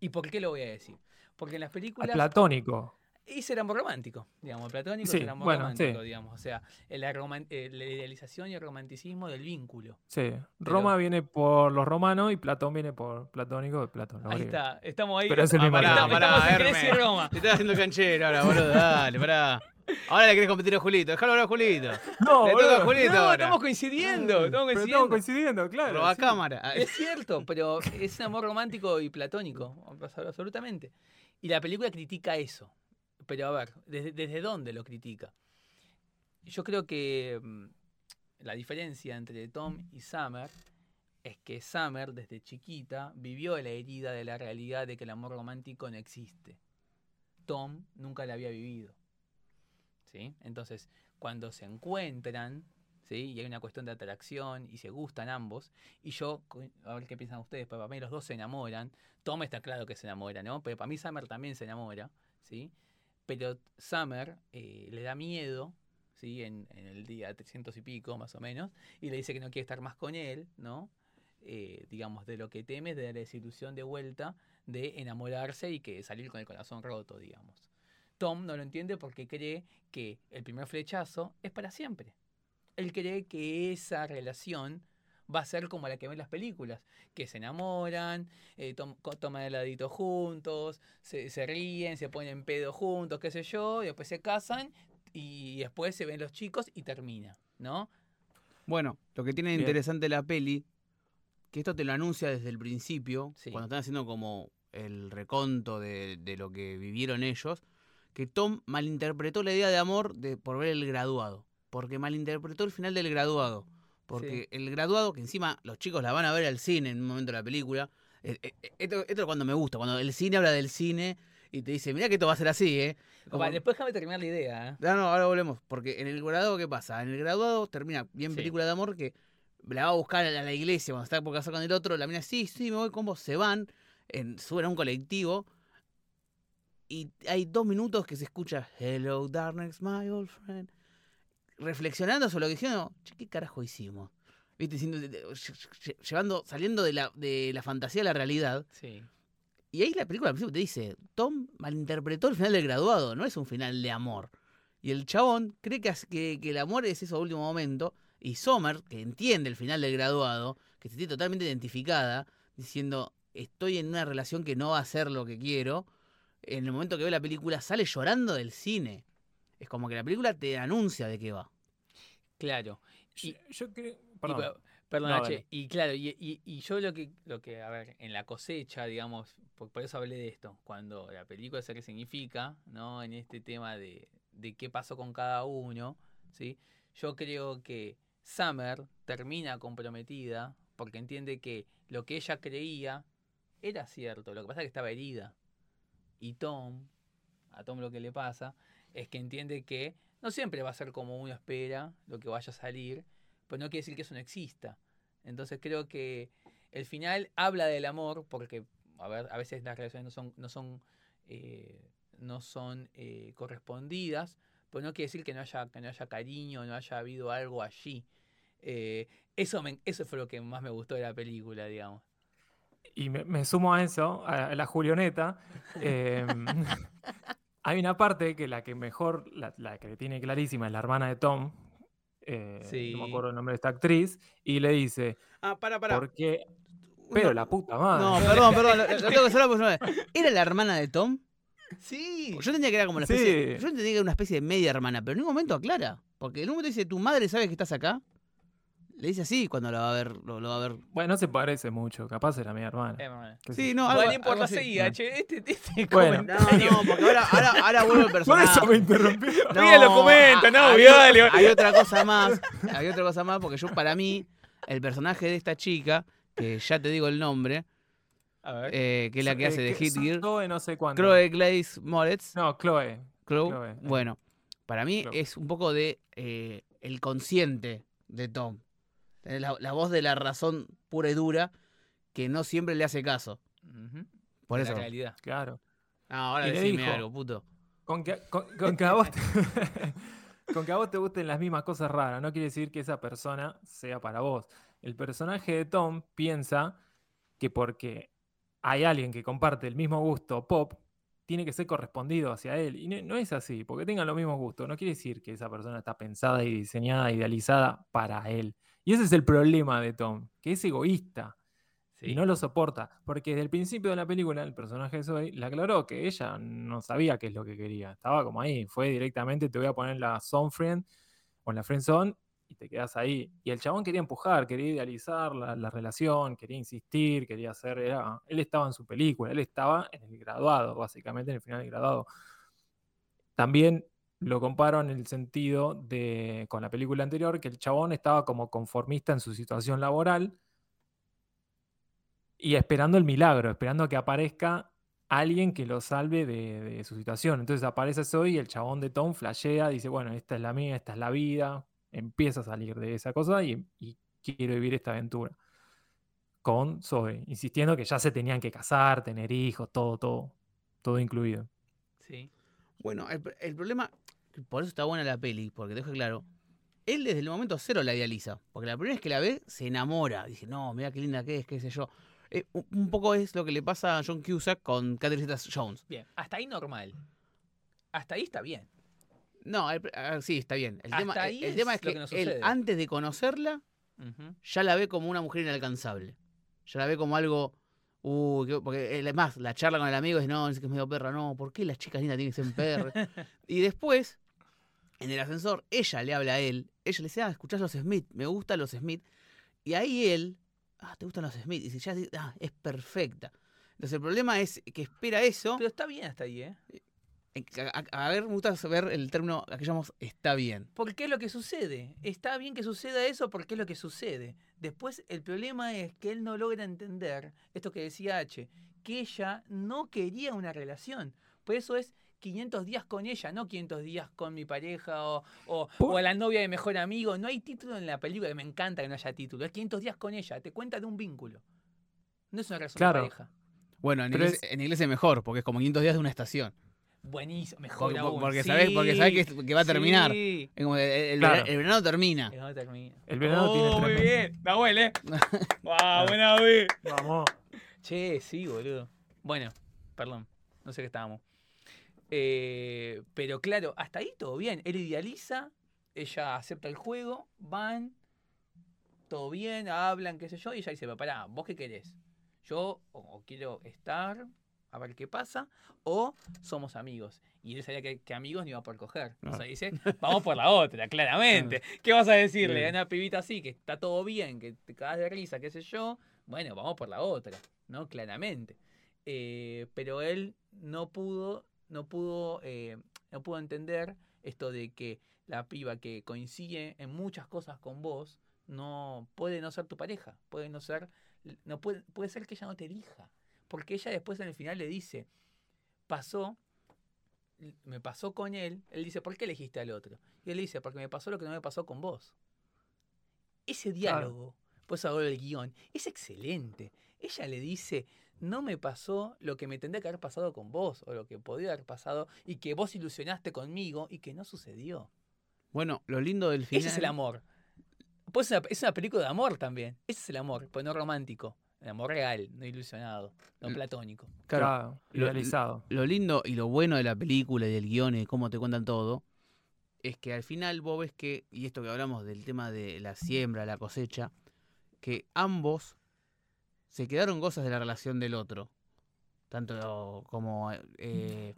¿Y por qué lo voy a decir? Porque en las Al películas platónico. es el amor romántico, digamos, el platónico Sí, es el amor bueno, romántico, sí. digamos, o sea, la, eh, la idealización y el romanticismo del vínculo. Sí. Roma viene por los romanos y Platón viene por platónico de Platón. Ahí está, estamos ahí. Pero es el Ah, mismo pará, idioma. pará, estamos en. Grecia y Roma. Te estás haciendo canchero ahora, boludo. Dale, pará. Ahora le querés competir a Julito. Déjalo hablar a Julito. <laughs> No, Le toca a boludo. Julito No, ahora. estamos coincidiendo, estamos Pero coincidiendo. estamos coincidiendo, claro. Roba sí. cámara. <laughs> Es cierto, pero es un amor romántico y platónico, absolutamente. Y la película critica eso. Pero a ver, ¿desde, desde dónde lo critica? Yo creo que mm, la diferencia entre Tom y Summer es que Summer desde chiquita vivió la herida de la realidad de que el amor romántico no existe. Tom nunca la había vivido. ¿Sí? Entonces, cuando se encuentran, ¿sí? y hay una cuestión de atracción y se gustan ambos, y yo, a ver qué piensan ustedes, pero para mí los dos se enamoran. Tom está claro que se enamora, ¿no? Pero para mí Summer también se enamora, ¿sí? Pero Summer eh, le da miedo, ¿sí? En, el día 300 y pico, más o menos, y le dice que no quiere estar más con él, ¿no? Eh, digamos, de lo que teme de la desilusión de vuelta de enamorarse y que salir con el corazón roto, digamos. Tom no lo entiende porque cree que el primer flechazo es para siempre. Él cree que esa relación va a ser como la que ven las películas, que se enamoran, eh, co- toman heladito juntos, se, se ríen, se ponen pedo juntos, qué sé yo, y después se casan y después se ven los chicos y termina, ¿no? Bueno, lo que tiene Bien. interesante la peli, que esto te lo anuncia desde el principio, Sí. cuando están haciendo como el reconto de, de lo que vivieron ellos, que Tom malinterpretó la idea de amor de, por ver el graduado. Porque malinterpretó el final del graduado. Porque Sí. el graduado, que encima los chicos la van a ver al cine en un momento de la película, eh, eh, eh, esto, esto es cuando me gusta, cuando el cine habla del cine y te dice, mira que esto va a ser así, ¿eh? Como- Vale, después déjame terminar la idea. ¿eh? no, no, ahora volvemos. Porque en el graduado, ¿qué pasa? En el graduado termina bien Sí. película de amor que la va a buscar a la, a la iglesia cuando está por casar con el otro. La mina, sí, sí, me voy con vos. Se van, en, suben a un colectivo. Y hay dos minutos que se escucha Hello, darkness, my old friend. Reflexionando sobre lo que dijeron, che, ¿qué carajo hicimos? ¿Viste? Llevando, saliendo de la, de la fantasía a la realidad. Sí. Y ahí la película al principio te dice, Tom malinterpretó el final del graduado, no es un final de amor. Y el chabón cree que, que, que el amor es eso a último momento. Y Sommer, que entiende el final del graduado, que se siente totalmente identificada, diciendo, estoy en una relación que no va a ser lo que quiero, en el momento que ve la película sale llorando del cine. Es como que la película te anuncia de qué va. Claro. Yo, Y- yo creo. Y Perdón. pa- perdón, No, H, y claro, y, y- y yo lo que, lo que, a ver, en la cosecha, digamos, por, por eso hablé de esto, cuando la película se resignifica, ¿no? En este tema de, de qué pasó con cada uno, ¿sí? Yo creo que Summer termina comprometida porque entiende que lo que ella creía era cierto, lo que pasa es que estaba herida. Y Tom, a Tom lo que le pasa, es que entiende que no siempre va a ser como uno espera lo que vaya a salir, pero no quiere decir que eso no exista. Entonces creo que el final habla del amor, porque a, ver, a veces las relaciones no son, no son, eh, no son eh, correspondidas, pero no quiere decir que no haya, que no haya cariño, no haya habido algo allí. Eh, eso, me- eso fue lo que más me gustó de la película, digamos. Y me, me sumo a eso, a la Julioneta. em, <laughs> hay una parte que la que mejor, la, la que tiene clarísima es la hermana de Tom. eh, No Sí. me acuerdo el nombre de esta actriz. Y le dice, Ah, para, para. porque... Pero la puta madre. No, perdón, perdón. Lo, lo <laughs> tengo que hacer por ¿Era la hermana de Tom? Sí. Yo entendía que era como una especie. Sí. Yo entendía que era una especie de media hermana, pero en un momento aclara. Porque en un momento dice, ¿tu madre sabe que estás acá? Le dice así cuando lo va a ver. Lo, lo va a ver. Bueno, no se parece mucho. Capaz era mi hermana. Eh, Sí, no, algo, no importa, algo así. seguí, H. Este, este Bueno. No, comentario. no, porque ahora, ahora, ahora vuelve el Por personaje. eso me interrumpió. <laughs> Mira, lo comenta, no, hay, dale. hay otra cosa más. Hay otra cosa más, porque yo, para mí, el personaje de esta chica, que ya te digo el nombre, A ver. eh, que es la que Eh, hace de Hit Gear, Zoe no sé cuánto. Chloe Glaze Moretz. No, Chloe. Chloe, Chloe, eh. Bueno, para mí Chloe. es un poco de eh, el consciente de Tom. Es La, la voz de la razón pura y dura que no siempre le hace caso. Por eso. La realidad. Claro. No, ahora decime dijo- algo, puto. Con que, con, con que a vos te, <laughs> con que a vos te gusten las mismas cosas raras, no quiere decir que esa persona sea para vos. El personaje de Tom piensa que porque hay alguien que comparte el mismo gusto pop, tiene que ser correspondido hacia él. Y no, no es así, porque tengan los mismos gustos. No quiere decir que esa persona está pensada y diseñada, idealizada para él. Y ese es el problema de Tom, que es egoísta. Sí. Y no lo soporta, porque desde el principio de la película el personaje de Zoe le aclaró que ella no sabía qué es lo que quería. Estaba como ahí, fue directamente, te voy a poner la zone friend o en la friend zone y te quedas ahí. Y el chabón quería empujar, quería idealizar la, la relación, quería insistir, quería hacer, era, él estaba en su película, él estaba en el graduado, básicamente en el final del graduado. También lo comparo en el sentido de con la película anterior, que el chabón estaba como conformista en su situación laboral y esperando el milagro, esperando que aparezca alguien que lo salve de, de su situación. Entonces aparece Zoe y el chabón de Tom flashea, dice, bueno, esta es la mía, esta es la vida, empieza a salir de esa cosa y, y quiero vivir esta aventura. Con Zoe, insistiendo que ya se tenían que casar, tener hijos, todo, todo, todo incluido. Sí. Bueno, el, el problema, por eso está buena la peli, porque te deja claro, él desde el momento cero la idealiza, porque la primera vez que la ve se enamora, dice, no, mira qué linda que es, qué sé yo. Eh, un, poco es lo que le pasa a John Cusack con Catherine Zeta-Jones. Bien. Hasta ahí normal. Hasta ahí está bien. No, el- ah, sí, está bien. El, Hasta tema, ahí el es tema es lo que, él, antes de conocerla, ya la ve como una mujer inalcanzable. Ya la ve como algo. Uy, qué- porque es más, la charla con el amigo es, no, dice que es medio perra, no, ¿por qué las chicas lindas tienen que ser perras? <laughs> y después, en el ascensor, ella le habla a él, ella le dice, ah, escuchás los Smith, me gustan los Smith. Y ahí él, ah, ¿te gustan los Smith? Y dice, ya, ah, es perfecta. Entonces el problema es que espera eso. Pero está bien hasta ahí, ¿eh? A, ver, me gusta saber el término que llamamos está bien. Porque es lo que sucede. Está bien que suceda eso porque es lo que sucede. Después el problema es que él no logra entender esto que decía H, que ella no quería una relación. Por eso es 500 días con ella, no 500 días con mi pareja o, o, o la novia de mejor amigo. No hay título en la película que me encanta que no haya título. Es 500 días con ella, te cuenta de un vínculo. No es una relación Claro. de pareja. Bueno, en inglés, es- en inglés es mejor, porque es como 500 días de una estación. Buenísimo, mejor Porque, aún. porque sabes, porque sabes que, que va a terminar. Sí. Es como el, el Claro. el verano termina. Termina. El verano tiene Oh, muy bien. Nahuel, ¿eh? <laughs> ¡Wow! Buena, David. Vamos. Che, sí, boludo. Bueno, perdón. No sé qué estábamos. Eh, pero claro, hasta ahí todo bien. Él idealiza, ella acepta el juego, van, todo bien, hablan, qué sé yo, y ella dice, pará, ¿vos qué querés? Yo o, o quiero estar, a ver qué pasa, o somos amigos. Y él sabía que, que amigos no iba por coger. O sea, Ah. dice, vamos por la otra, <laughs> claramente. ¿Qué vas a decirle a una pibita así, que está todo bien, que te cagas de risa, qué sé yo? Bueno, vamos por la otra, ¿no? Claramente. eh, pero él no pudo, no pudo, eh, no pudo entender esto de que la piba que coincide en muchas cosas con vos no puede no ser tu pareja, puede no ser, no puede, puede ser que ella no te elija, porque ella después en el final le dice, pasó, me pasó con él, él dice, ¿por qué elegiste al otro? Y él dice, porque me pasó lo que no me pasó con vos. Ese diálogo, pues ahora el guion, es excelente. Ella le dice, no me pasó lo que me tendría que haber pasado con vos, o lo que podía haber pasado, y que vos ilusionaste conmigo y que no sucedió. Bueno, lo lindo del final. Ese es el amor. Pues es una, es una película de amor también. Ese es el amor, pues no romántico. El amor real, no ilusionado, no platónico. Claro, lo- idealizado. Lo lindo y lo bueno de la película y del guion y de cómo te cuentan todo, es que al final vos ves que, y esto que hablamos del tema de la siembra, la cosecha, que ambos se quedaron cosas de la relación del otro. Tanto como eh,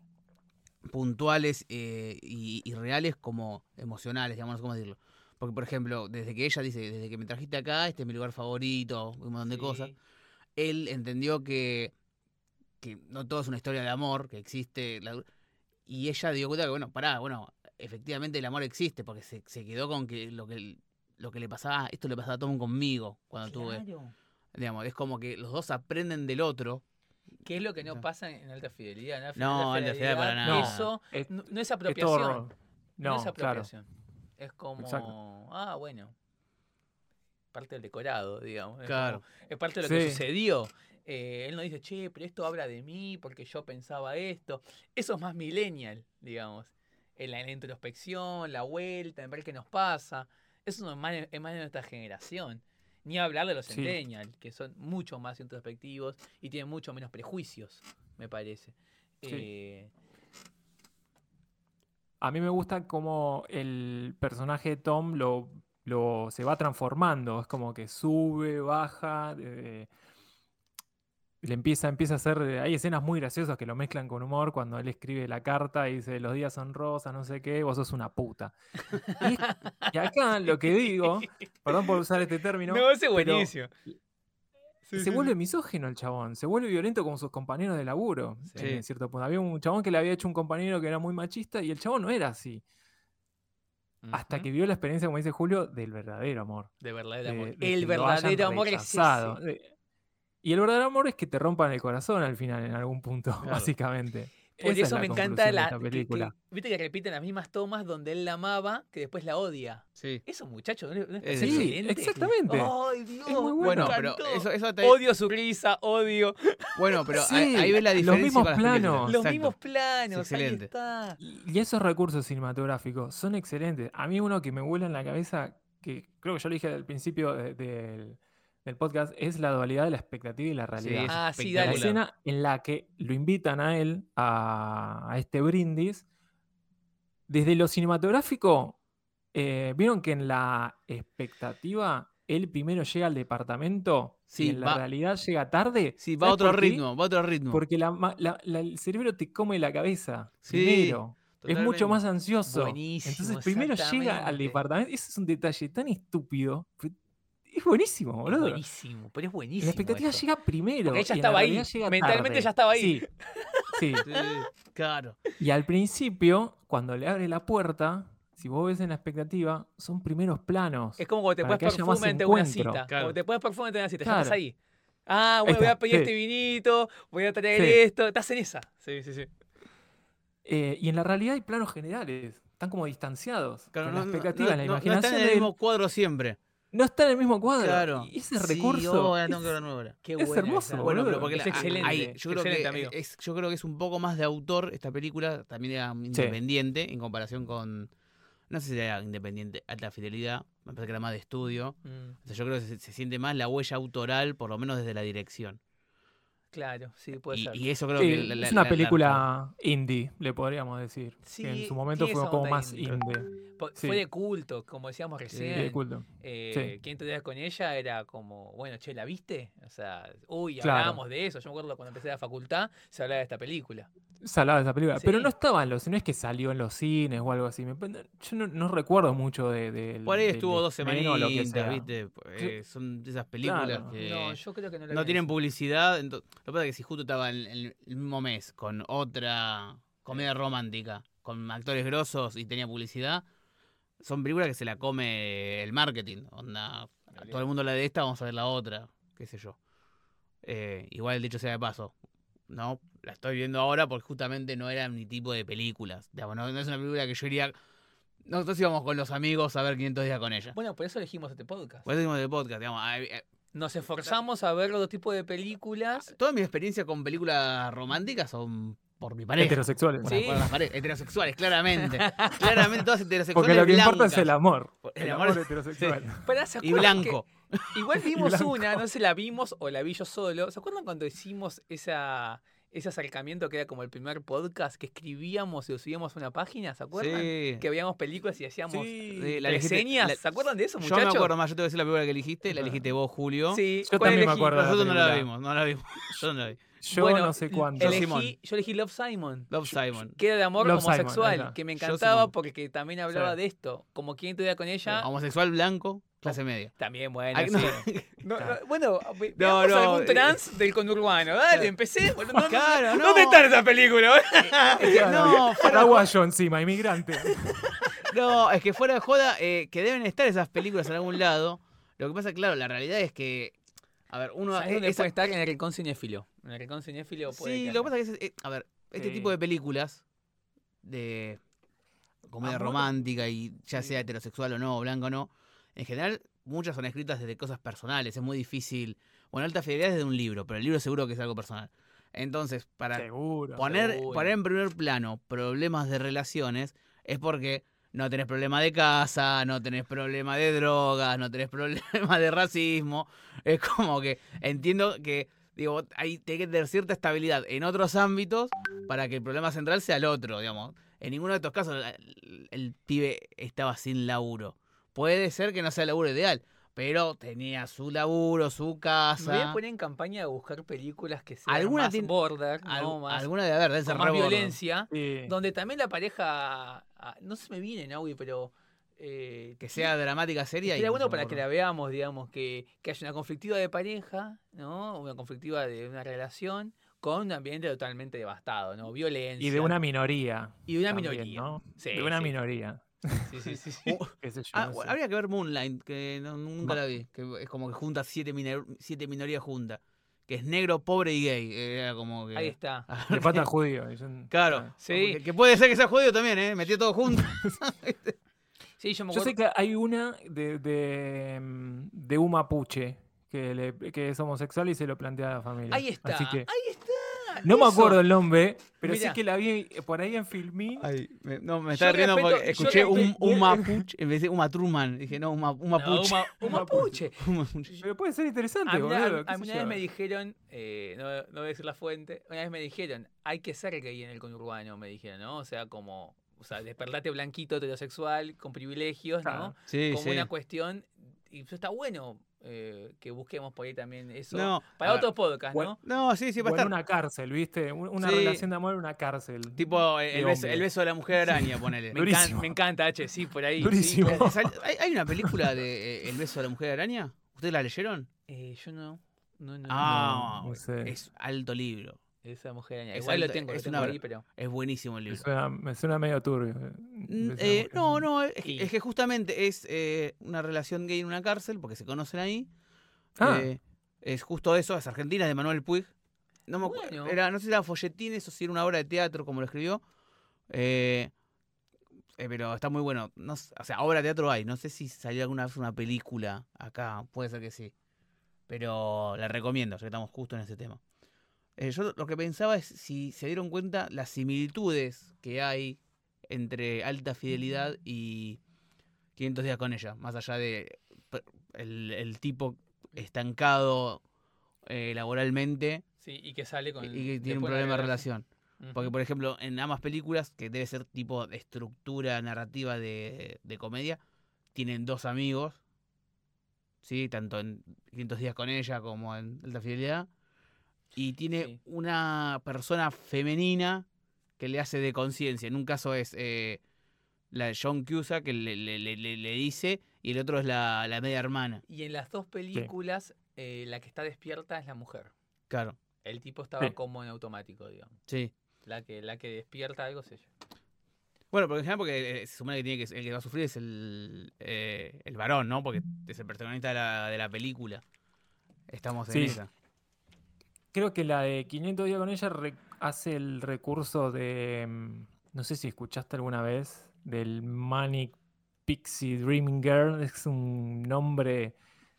puntuales eh, y, y reales como emocionales, digamos, cómo decirlo. Porque, por ejemplo, desde que ella dice, desde que me trajiste acá, este es mi lugar favorito, un montón de Sí. cosas, él entendió que, que no todo es una historia de amor, que existe. la- y ella dio cuenta que, bueno, pará, bueno, efectivamente el amor existe, porque se, se quedó con que lo que lo que le pasaba, esto le pasaba a Tom conmigo cuando tuve. Digamos, es como que los dos aprenden del otro. ¿Qué es lo que no pasa en alta fidelidad? En alta No, alta fidelidad para nada. Eso Es- no, no es apropiación. ro- No, No, es claro. Es como, Exacto. ah, bueno, parte del decorado, digamos. Es, Claro. es parte de lo que sucedió. Eh, él no dice, che, pero esto habla de mí porque yo pensaba esto. Eso es más millennial, digamos. En la, en la introspección, la vuelta, en ver qué nos pasa. Eso no es más, es más de nuestra generación. Ni hablar de los Sí. que son mucho más introspectivos y tienen mucho menos prejuicios, me parece. Sí. Eh, A mí me gusta cómo el personaje de Tom lo, lo- se va transformando. Es como que sube, baja. eh, le empieza, empieza a hacer. Hay escenas muy graciosas que lo mezclan con humor cuando él escribe la carta y dice: Los días son rosas, no sé qué, vos sos una puta. Y, y acá lo que <laughs> digo, perdón por usar este término, no, ese es pero buenísimo. Sí, se sí, vuelve sí. misógino el chabón, se vuelve violento con sus compañeros de laburo. En cierto punto. Había un chabón que le había hecho un compañero que era muy machista y el chabón no era así. Hasta que vio la experiencia, como dice Julio, del verdadero amor. De verdadero de- amor. de el verdadero amor es ese. Y el verdadero amor es que te rompan el corazón al final, en algún punto, <laughs> Claro. básicamente. Por Esa es eso me encanta de la. esta que- que- película. Viste que repiten las mismas tomas donde él la amaba, que después la odia. Sí. Eso, muchachos, ¿no, no Es es Sí, excelente? exactamente. Ay, Dios. muy me Bueno, Bueno, pero eso, eso te- Odio su risa, odio. Bueno, pero Sí, ahí, ahí ves la los diferencia. mismos con las películas. planos. Los mismos planos, excelente. ahí está. Y esos recursos cinematográficos son excelentes. A mí uno que me vuela en la cabeza, que creo que yo lo dije al principio de- del, del podcast, es la dualidad de la expectativa y la realidad. Ah, sí, la dale. espectacular. escena en la que lo invitan a él a, a este brindis, desde lo cinematográfico, eh, vieron que en la expectativa él primero llega al departamento Sí, y en la realidad llega tarde. Sí, va a ¿Sabes otro ritmo, va a otro ritmo. Porque la la- la- el cerebro te come la cabeza Sí, primero. Es mucho más ansioso. Buenísimo, Entonces primero llega al departamento. Ese es un detalle tan estúpido. Es buenísimo, Es boludo. buenísimo, pero es buenísimo. La expectativa eso. llega primero. Porque ella estaba ahí, mentalmente tarde. ya estaba ahí. Sí, <laughs> sí. Sí, claro. Y al principio, cuando le abre la puerta, si vos ves en la expectativa, son primeros planos. Es como cuando te pones perfume ante una cita. Claro. Cuando te pones perfume ante una cita, ya Claro. estás ahí. Ah, bueno, voy a pedir sí. este vinito, voy a traer Sí. esto. Estás en esa. Sí, sí, sí. Eh, y en la realidad hay planos generales. Están como distanciados. Claro, Con no, la no- expectativa, no- la no- no imaginación. están en el mismo cuadro siempre. No está en el mismo cuadro. Claro. Y ese Sí, recurso. oh, ahora tengo es- que ver nuevo ahora. Qué Es buena hermoso, esa. Bueno, pero boludo. porque es la- excelente. yo, creo excelente, que amigo. es, yo creo que es un poco más de autor esta película, también era independiente en comparación con, no sé si era independiente, alta fidelidad, me parece que era más de estudio. Mm, O sea, yo creo que se, se siente más la huella autoral, por lo menos desde la dirección. claro, sí, puede Y, ser. y eso creo Sí, que la- la- es una la- la- película indie, le podríamos decir. Sí, que en su momento fue como más indie. indie. Sí. Fue de culto, como decíamos Sí, recién. de culto. Eh, Sí. ¿Quién te veas con ella? Era como, bueno, che, ¿la viste? O sea, uy, Claro. hablábamos de eso. Yo me acuerdo cuando empecé la facultad, se hablaba de esta película. Salada esa película. Pero Sí. no estaba en los, no es que salió en los cines o algo así. me- yo no, no recuerdo mucho de, del- Por ahí estuvo dos estreno o lo que semanitas, sea. ¿viste? Eh, son de esas películas Claro. que No, yo creo que no la no tienen publicidad. lo que pasa es que si justo estaba en, en el mismo mes con otra comedia romántica, con actores grosos y tenía publicidad, son películas que se la come el marketing. Onda, todo el mundo la de esta, vamos a ver la otra, qué sé yo. Eh, igual dicho sea de paso, ¿no? La estoy viendo ahora porque justamente no era mi tipo de películas. Digamos, no, no es una película que yo iría... Nosotros íbamos con los amigos a ver 500 días con ella. Bueno, por eso elegimos este podcast. Por eso hicimos el podcast, digamos. eh, Nos esforzamos a ver otro tipo de películas. Toda mi experiencia con películas románticas son por mi pareja. Heterosexuales. Por- Sí. por las pare- heterosexuales, claramente. <laughs> claramente todas heterosexuales. Porque lo que importa es el amor. El El, amor- amor heterosexual. Pará, ¿se Y blanco. que igual <laughs> vimos blanco. una, no sé si la vimos o la vi yo solo. ¿Se acuerdan cuando hicimos esa, ese acercamiento que era como el primer podcast que escribíamos y lo subíamos a una página? ¿Se acuerdan? Sí. Que veíamos películas y hacíamos Sí, la elegiste- reseñas. la- ¿Se acuerdan de eso, Yo muchachos? me acuerdo más, yo te voy a decir la película que elegiste, la elegiste vos, Julio. Sí, Yo ¿cuál también me acuerdo la Nosotros no la vimos, no la vimos. <laughs> Yo no la vi. Yo Bueno, no sé cuánto. Yo Elegí, yo elegí Love Simon. Love Simon. Que era de amor Love homosexual, que me Yo encantaba porque también hablaba Sí. de esto. Como quien te con ella, Homosexual blanco, clase media. también, bueno, Ay, sí. no. <laughs> No, no, Claro. bueno, <laughs> ve- No, veamos no, algún eh, trans del conurbano. Dale, empecé. Bueno, no, no, Claro, no. ¿Dónde está esa película? <laughs> Es que no, Paraguayo encima, inmigrante. no, es que fuera de joda, eh, que deben estar esas películas en algún lado. Lo que pasa, claro, la realidad es que. A ver, uno. ¿Sabes dónde esa- puede estar? En el rincón cinéfilo. En el rincón cinéfilo puede Sí, lo que pasa es que, es- eh, a ver, este Sí. tipo de películas de comedia Amor. romántica y ya sea heterosexual o no, blanco o no, en general muchas son escritas desde cosas personales, es muy difícil. Bueno, alta fidelidad es de un libro, pero el libro seguro que es algo personal. Entonces, para Seguro. poner, seguro. poner en primer plano problemas de relaciones es porque no tenés problema de casa, no tenés problema de drogas, no tenés <laughs> problema de racismo. Es como que entiendo que digo, hay tiene que tener cierta estabilidad en otros ámbitos para que el problema central sea el otro, digamos. En ninguno de estos casos el, el pibe estaba sin laburo. Puede ser que no sea el laburo ideal, pero tenía su laburo, su Me voy a casa. poner en campaña de buscar películas que sean Alguna más tiene- border, Al- ¿no? más, alguna de haber, con ser más violencia. Sí. Donde también la pareja, ah, no se me viene, Naui, pero... eh, Que sea dramática, seria. y Sería bueno para que la veamos, digamos, que, que haya una conflictiva de pareja, ¿no? Una conflictiva de una relación con un ambiente totalmente devastado, ¿no? Violencia. Y de una minoría. Y de una también, minoría. ¿no? Sí, de una sí. minoría. Sí, sí, sí. sí. qué sé yo, Ah, habría que ver Moonlight, que no- nunca la vi. Que es como que junta siete, minor- siete minorías juntas. Que es negro, pobre y gay. Era como que. Ahí está. <laughs> Le falta judío. son- Claro. Ah. Sí. Que, que puede ser que sea judío también, ¿eh? Metió todo junto. <laughs> Sí, yo me Yo sé que hay una de, de, mm, de un mapuche que, le- que es homosexual y se lo plantea a la familia. Ahí está. Así que, Ahí está. No me acuerdo el nombre, pero Mirá. sí que la vi por ahí en Filmín. Ay, me- no, me estaba riendo respeto- porque escuché un, un <laughs> mapuche en vez de un matruman. Dije, no, un, un mapuche. un, ma- un <laughs> mapuche. Pero puede ser interesante, A una- boludo. a una vez me dijeron, eh, no, no voy a decir la fuente, una vez me dijeron, hay que ser gay en el conurbano, me dijeron, ¿no? O sea, como, o sea, despertate blanquito heterosexual, con privilegios, ¿no? Claro. Sí, como sí. una cuestión, y eso está bueno eh, que busquemos por ahí también eso. No, para a ver, otro podcast, bueno, ¿no? No, sí, sí, va a estar. una cárcel, ¿viste? Un- Una Sí. relación de amor en una cárcel. Tipo el, beso, hombre. el beso de la mujer araña, ponele. <laughs> Me, encanta, durísimo. me encanta, H, sí, por ahí. sí, <laughs> ¿Hay, hay una película de eh, El beso de la mujer araña? ¿Ustedes la leyeron? Eh, yo no, no, no, Ah, no sé. es alto libro. Esa mujer araña. es Igual lo lo es tengo una ahí, obra. pero... Es buenísimo el Me libro. suena, me suena medio turbio. eh, eh, no, no, es, Y- es que justamente es eh, una relación gay en una cárcel, porque se conocen ahí. Ah. Eh, es justo eso, es Argentina, de Manuel Puig. No, me Bueno. era, no sé si era folletines o si era una obra de teatro, como lo escribió. Eh, eh, pero está muy bueno. No, o sea, obra de teatro hay. No sé si salió alguna vez una película acá. Puede ser que sí. Pero la recomiendo, ya que estamos justo en ese tema. Eh, yo lo que pensaba es si se dieron cuenta las similitudes que hay entre alta fidelidad y 500 días con ella. Más allá de el, el tipo estancado eh, laboralmente Sí, y que sale con... y que tiene un de problema de la relación. Porque, por ejemplo, en ambas películas, que debe ser tipo de estructura narrativa de, de comedia, tienen dos amigos, ¿sí? Tanto en 500 días con ella como en Alta Fidelidad. Y tiene Sí. una persona femenina que le hace de conciencia. En un caso es eh, la de John Cusack, que le, le- le- le- le dice, y el otro es la, la media hermana. Y en las dos películas, eh, la que está despierta es la mujer. Claro, El tipo estaba Sí. como en automático, digamos. sí. La que, la que despierta algo es ella. Bueno, porque en general porque eh, se supone que, tiene que el que va a sufrir es el, eh, el varón, ¿no? Porque es el protagonista de la, de la película. Estamos en Sí. esa. Creo que la de 500 días con ella hace el recurso de. mm, No sé si escuchaste alguna vez. Del Manic Pixie Dreaming Girl. Es un nombre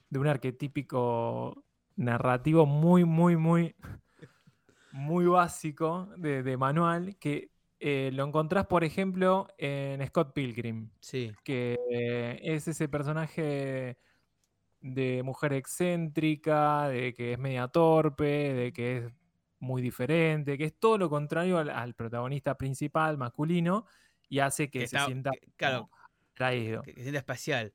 de un arquetípico narrativo muy, muy, muy. <laughs> Muy básico de, de manual. Que eh, lo encontrás, por ejemplo, en Scott Pilgrim Sí. que eh, es ese personaje de mujer excéntrica, de que es media torpe, de que es muy diferente, que es todo lo contrario al, al protagonista principal masculino y hace que, Que se está- sienta que- claro. traído. Que, que sienta espacial.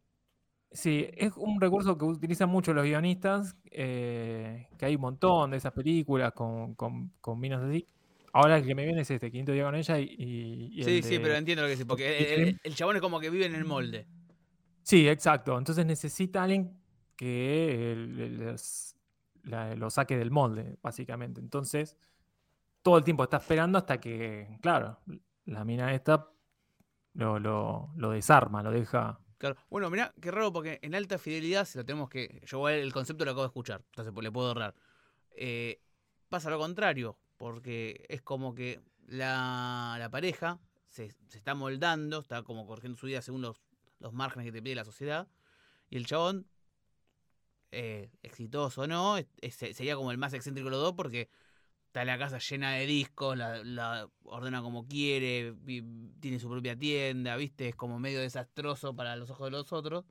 Sí, es un recurso que utilizan mucho los guionistas, eh, que hay un montón de esas películas con, con, con minas así. Ahora el que me viene es este, 500 días con ella y, y- y el Sí, sí, de- pero entiendo lo que decís. Porque el, el- el chabón es como que vive en el molde. Sí, exacto. Entonces necesita alguien que le- les- lo saque del molde, básicamente. Entonces, todo el tiempo está esperando hasta que, claro, la mina esta lo, lo- desarma, lo deja. Claro. Bueno, mirá, qué raro porque en alta fidelidad, si lo tenemos que. Yo el concepto lo acabo de escuchar, entonces pues, le puedo ahorrar. Eh, pasa lo contrario, porque es como que la, la pareja se, se está moldando, está como corrigiendo su vida según los, los márgenes que te pide la sociedad, y el chabón, eh, exitoso o no, es- es- sería como el más excéntrico de los dos porque está la casa llena de discos, la, la ordena como quiere, tiene su propia tienda, ¿viste? Es como medio desastroso para los ojos de los otros.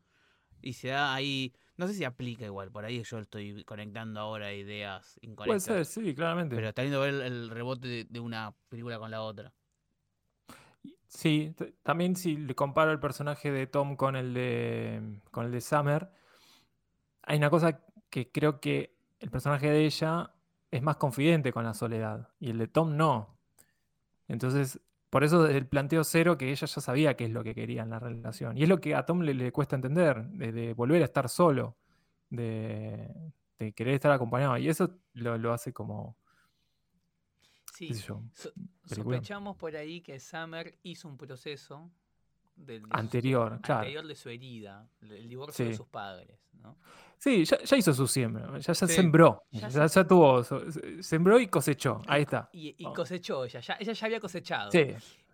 Y se da ahí, no sé si aplica igual, por ahí yo estoy conectando ahora ideas Puede incorrectas. ser, sí, claramente. Pero está lindo ver el, el rebote de, de una película con la otra. Sí, también si le comparo el personaje de Tom con el de, con el de Summer, hay una cosa que creo que el personaje de ella es más confidente con la soledad y el de Tom no. Entonces, por eso desde el planteo cero que ella ya sabía qué es lo que quería en la relación. Y es lo que a Tom le, le cuesta entender, de, de volver a estar solo, de, de querer estar acompañado. Y eso lo, lo hace como, Sí, yo, so- sospechamos por ahí que Summer hizo un proceso del- de su- anterior, claro. anterior de su herida, el divorcio de Sí. sus padres, ¿no? Sí, ya, ya hizo su siembra, ya, ya Sí. sembró, Ya ya, ya tuvo, sembró y cosechó, ahí está. Y, y Oh. cosechó ella, ya, ella ya había cosechado. Sí,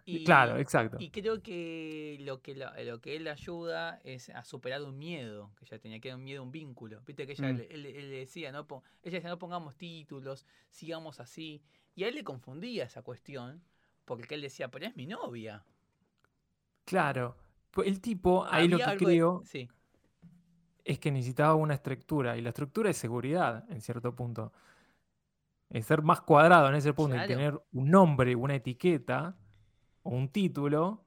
Y- claro, exacto. Y creo que lo que la- lo que él ayuda es a superar un miedo, que ella tenía que era un miedo, un vínculo. Viste que ella Mm. le, él- él le decía, no ella decía, no pongamos títulos, sigamos así. Y a él le confundía esa cuestión, porque él decía, pero es mi novia. Claro. Pues El tipo, ahí lo que de- creo Sí, es que necesitaba una estructura, y la estructura es seguridad, en cierto punto. Es ser más cuadrado en ese punto y Claro. tener un nombre, una etiqueta o un título,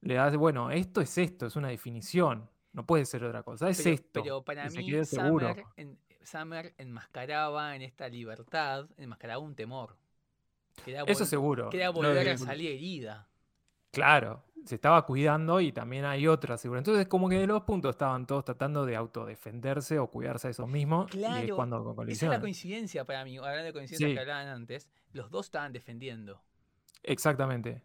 le das, bueno, esto es esto, es una definición, no puede ser otra cosa, es pero, esto. pero para y se mí seguro. Summer, en- Summer enmascaraba en esta libertad, enmascaraba un temor. Eso seguro. que era no volver a salir herida. Claro, se estaba cuidando y también hay otra seguridad. Entonces, como que de los puntos estaban todos tratando de autodefenderse o cuidarse a esos mismos. Y es Claro, cuando Esa es la coincidencia para mí, hablando de coincidencias Sí. que hablaban antes, los dos estaban defendiendo. Exactamente.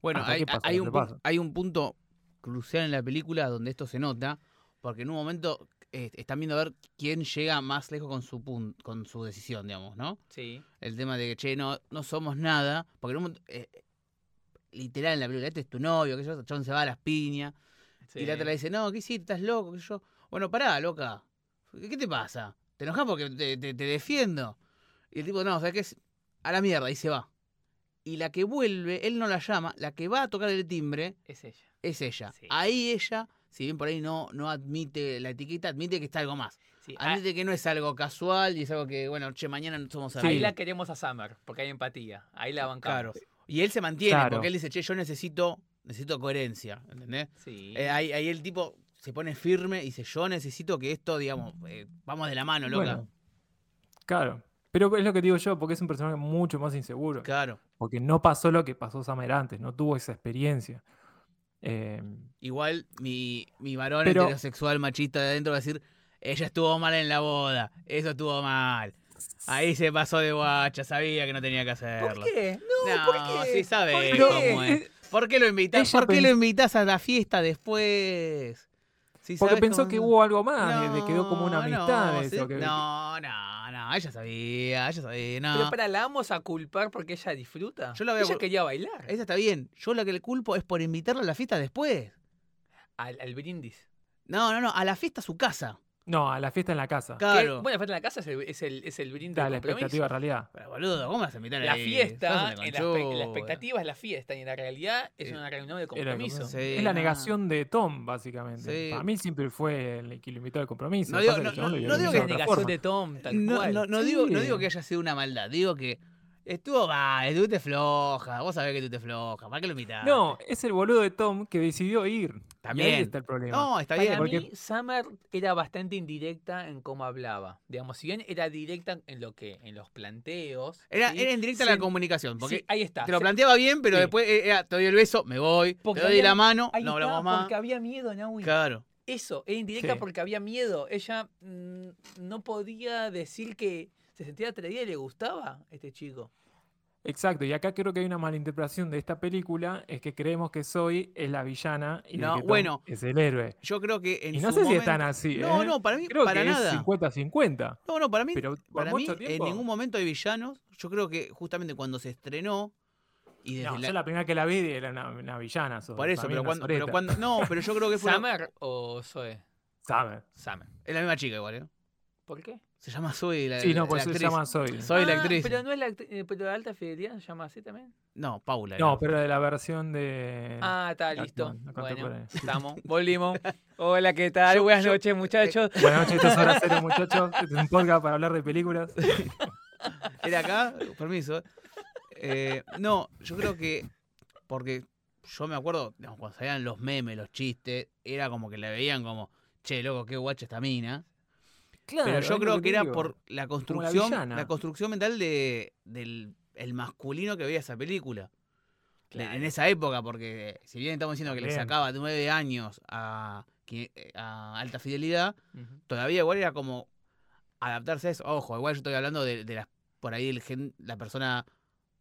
Bueno, hay, un hay un punto crucial en la película donde esto se nota, porque en un momento eh, están viendo a ver quién llega más lejos con su pun- con su decisión, digamos, ¿no? Sí. El tema de que, che, no, no somos nada, porque en un momento, eh, literal en la película, este es tu novio, que yo, chabón se va a las piñas, y la otra le dice, no, ¿qué hiciste? ¿Estás loco? Que yo, bueno, pará, loca, ¿qué, te pasa? ¿Te enojas porque te, te- te defiendo? Y el tipo, no, ¿sabes qué? Es a la mierda, y se va. Y la que vuelve, él no la llama, la que va a tocar el timbre Es ella. es ella. Sí. Ahí ella si bien por ahí no, no admite la etiqueta, admite que está algo más. Sí, a- Admite que no es algo casual y es algo que, bueno, che, mañana somos Sí. ahí amigos. la queremos a Summer, porque hay empatía. Ahí la bancamos. Claro. Y él se mantiene, Claro. porque él dice, che, yo necesito, necesito coherencia, ¿entendés? Sí. Eh, ahí, ahí el tipo se pone firme y dice, yo necesito que esto, digamos, eh, vamos de la mano, loca. Bueno, claro. Pero es lo que digo yo, porque es un personaje mucho más inseguro. Claro. Porque no pasó lo que pasó Summer antes, no tuvo esa experiencia. Eh, Igual mi, mi varón Pero- heterosexual machista de adentro va a decir, ella estuvo mal en la boda, eso estuvo mal. Ahí se pasó de guacha, sabía que no tenía que hacerlo. ¿Por qué? No, No, ¿por qué? sí sabe ¿Por qué? cómo es. ¿Por qué lo invitas? ¿Por qué lo invitas a la fiesta después? Sí porque pensó cómo- que hubo algo más, de- de- quedó como una amistad. No, sí, eso, que- no, no, no, ella sabía, ella sabía, no. Pero para, ¿la vamos a culpar porque ella disfruta? Yo la a ella cul- quería bailar. Esa está bien. Yo la que le culpo es por invitarla a la fiesta después. Al, al brindis. No, no, no, a la fiesta a su casa. No, a la fiesta en la casa. Claro. Bueno, la fiesta en la casa es el, es el, es el brindis Da, de la expectativa realidad. Pero boludo, ¿cómo vas a invitar La ahí? fiesta, en la, expectativa es la fiesta y en la realidad es Eh, una reunión de compromiso. Sí, es la negación de Tom, básicamente. Sí. Para mí siempre fue el que lo invitó al compromiso. No digo- es no- que no- no digo otra negación forma. de Tom, tal No, cual. no, no digo, no Sí. digo que haya sido una maldad, digo que estuvo mal, estuviste floja, vos sabés que estuviste floja, ¿para qué lo invitaste? No, es el boludo de Tom que decidió ir. También. ahí está el problema. No, está Para bien. porque- mí, Summer era bastante indirecta en cómo hablaba. Digamos, si bien era directa en lo que, en los planteos. Era, ¿sí? era indirecta Se- la comunicación, porque sí, ahí está. te lo planteaba bien, pero Sí. después eh, era, te doy el beso, me voy, Porque te doy había- la mano, ahí no hablamos más. Porque había miedo, Naui. Claro. Eso, era indirecta Sí. porque había miedo. Ella mm, no podía decir que se sentía atraída y le gustaba este chico. Exacto, y acá creo que hay una malinterpretación de esta película, es que creemos que Zoe es la villana y No, que Tom bueno. es el héroe. Yo creo que en Y no su sé si momento- están así, No, ¿eh? no, para mí, Creo para que nada. es 50-50. No, no, para mí, Pero para mí en ningún momento hay villanos. Yo creo que justamente cuando se estrenó y desde No, la- yo la primera que la vi era una, una villana. Zoe, por eso, pero cuando, pero soreta. cuando no, pero yo creo que fue ¿Summer o Zoe? Sabe. Summer. es la misma chica igual, ¿eh? ¿Por qué? Se llama Zoe la Sí, la- no, pues la se actriz. llama Zoe. Soy la Ah, actriz. Pero no es la actri- eh, pero de alta fidelidad se llama así también. No, Paula. No, pero de la versión de. Ah, está la listo. la Bueno, contemporánea. estamos, volvimos. <laughs> Hola, ¿qué tal? Yo- Buenas yo- noches, muchachos. Buenas noches, esto es Hora Cero, <laughs> muchachos. Este es un podcast para hablar de películas. <laughs> ¿Era acá? Permiso. Eh, no, yo creo que. Porque yo me acuerdo, digamos, cuando salían los memes, los chistes, era como que la veían como, che, loco, qué guacha esta mina. Pero yo creo que era por la construcción, la, construcción mental de, del el masculino que veía esa película. En esa época, porque si bien estamos diciendo que le sacaba nueve años a, qui- a alta fidelidad, todavía igual era como adaptarse a eso. Ojo, igual yo estoy hablando de, de las, por ahí el gen- la persona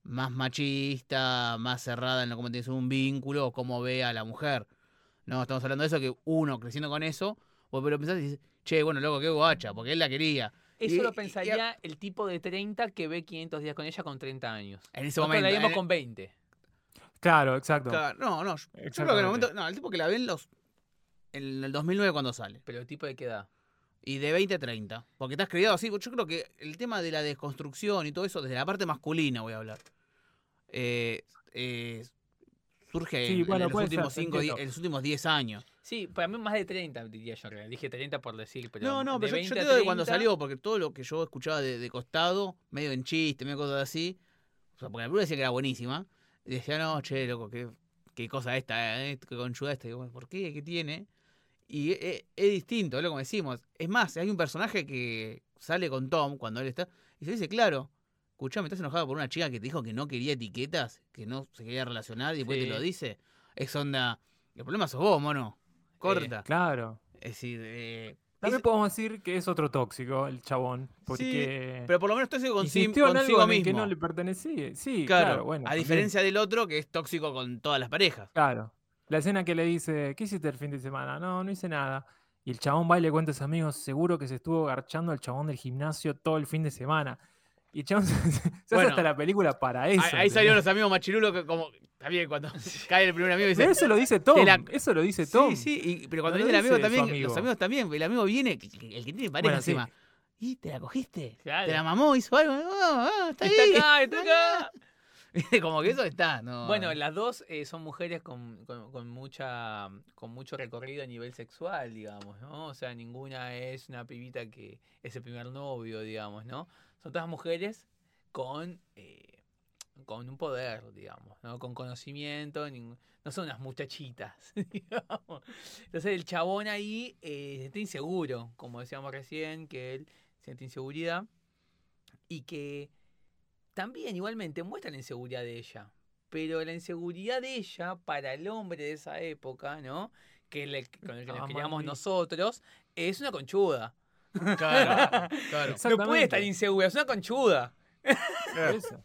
más machista, más cerrada en lo cómo tienes un vínculo o cómo ve a la mujer. No, estamos hablando de eso, que uno creciendo con eso, vos pero pensás y dices, che, bueno, loco, qué guacha, porque él la quería. Eso Y- lo y- pensaría el tipo de 30 que ve 500 días con ella con 30 años. En ese Nosotros momento. la vimos en- con 20. Claro, exacto. Claro, no, no, yo, creo que en el momento, no, el tipo que la ven los, en el 2009 cuando sale. Pero el tipo de qué edad. Y de 20 a 30. Porque estás criado así. Yo creo que el tema de la desconstrucción y todo eso, desde la parte masculina voy a hablar, eh, eh, surge Sí, en, en bueno, los puede últimos ser, cinco, en los últimos 10 años. Sí, para mí más de 30 diría yo. Dije 30 por decir, pero. no, no, de pero yo, yo 20 te digo de cuando 30, salió, porque todo lo que yo escuchaba de, de costado, medio en chiste, medio cosas así, o sea, porque la película decía que era buenísima, y decía, no, che, loco, qué, qué cosa esta, eh, qué conchuda esta, y digo, ¿por qué? ¿Qué tiene? Y es, es- es distinto, es lo que decimos. Es más, hay un personaje que sale con Tom cuando él está, y se dice, claro, escuchame, estás enojado por una chica que te dijo que no quería etiquetas, que no se quería relacionar, y después Sí. te lo dice. Es onda, el problema sos vos, mono. Corta. Claro. Es decir, eh, También es- podemos decir que es otro tóxico, el chabón. Porque pero por lo menos tóxico insistió en consigo algo mismo. que no le pertenecía. Sí, claro, claro, bueno. a también. diferencia del otro que es tóxico con todas las parejas. Claro. La escena que le dice, ¿qué hiciste el fin de semana? No, no hice nada. Y el chabón va y le cuenta a sus amigos, seguro que se estuvo garchando al chabón del gimnasio todo el fin de semana. Y chabón <laughs> se, hace Bueno, hasta la película para eso. ahí, ahí salieron los amigos machirulos que como también cuando <laughs> cae el primer amigo y Pero dice eso lo dice Tom. la- Eso lo dice Tom. sí, sí, y- pero cuando No viene el amigo dice también, amigo. los amigos también, el amigo viene, el que tiene pareja Bueno, sí. encima. ¿Y te la cogiste? Claro. ¿Te la mamó? ¿Hizo algo? Ah, ah, está, Está ahí. acá, está acá. <laughs> Como que eso está, ¿no? Bueno, las dos eh, son mujeres con, con- con mucha con mucho recorrido a nivel sexual, digamos, ¿no? O sea, ninguna es una pibita que es el primer novio, digamos, ¿no? Son todas mujeres con eh, con un poder, digamos, ¿no? Con conocimiento, no son unas muchachitas, <laughs> digamos. Entonces el chabón ahí eh, se siente inseguro, como decíamos recién, que él siente inseguridad y que también igualmente muestra la inseguridad de ella. Pero la inseguridad de ella para el hombre de esa época, ¿no? Que le- con el que nos criamos nosotros, es una conchuda. Claro, <laughs> claro. No puede estar insegura, es una conchuda. Eso.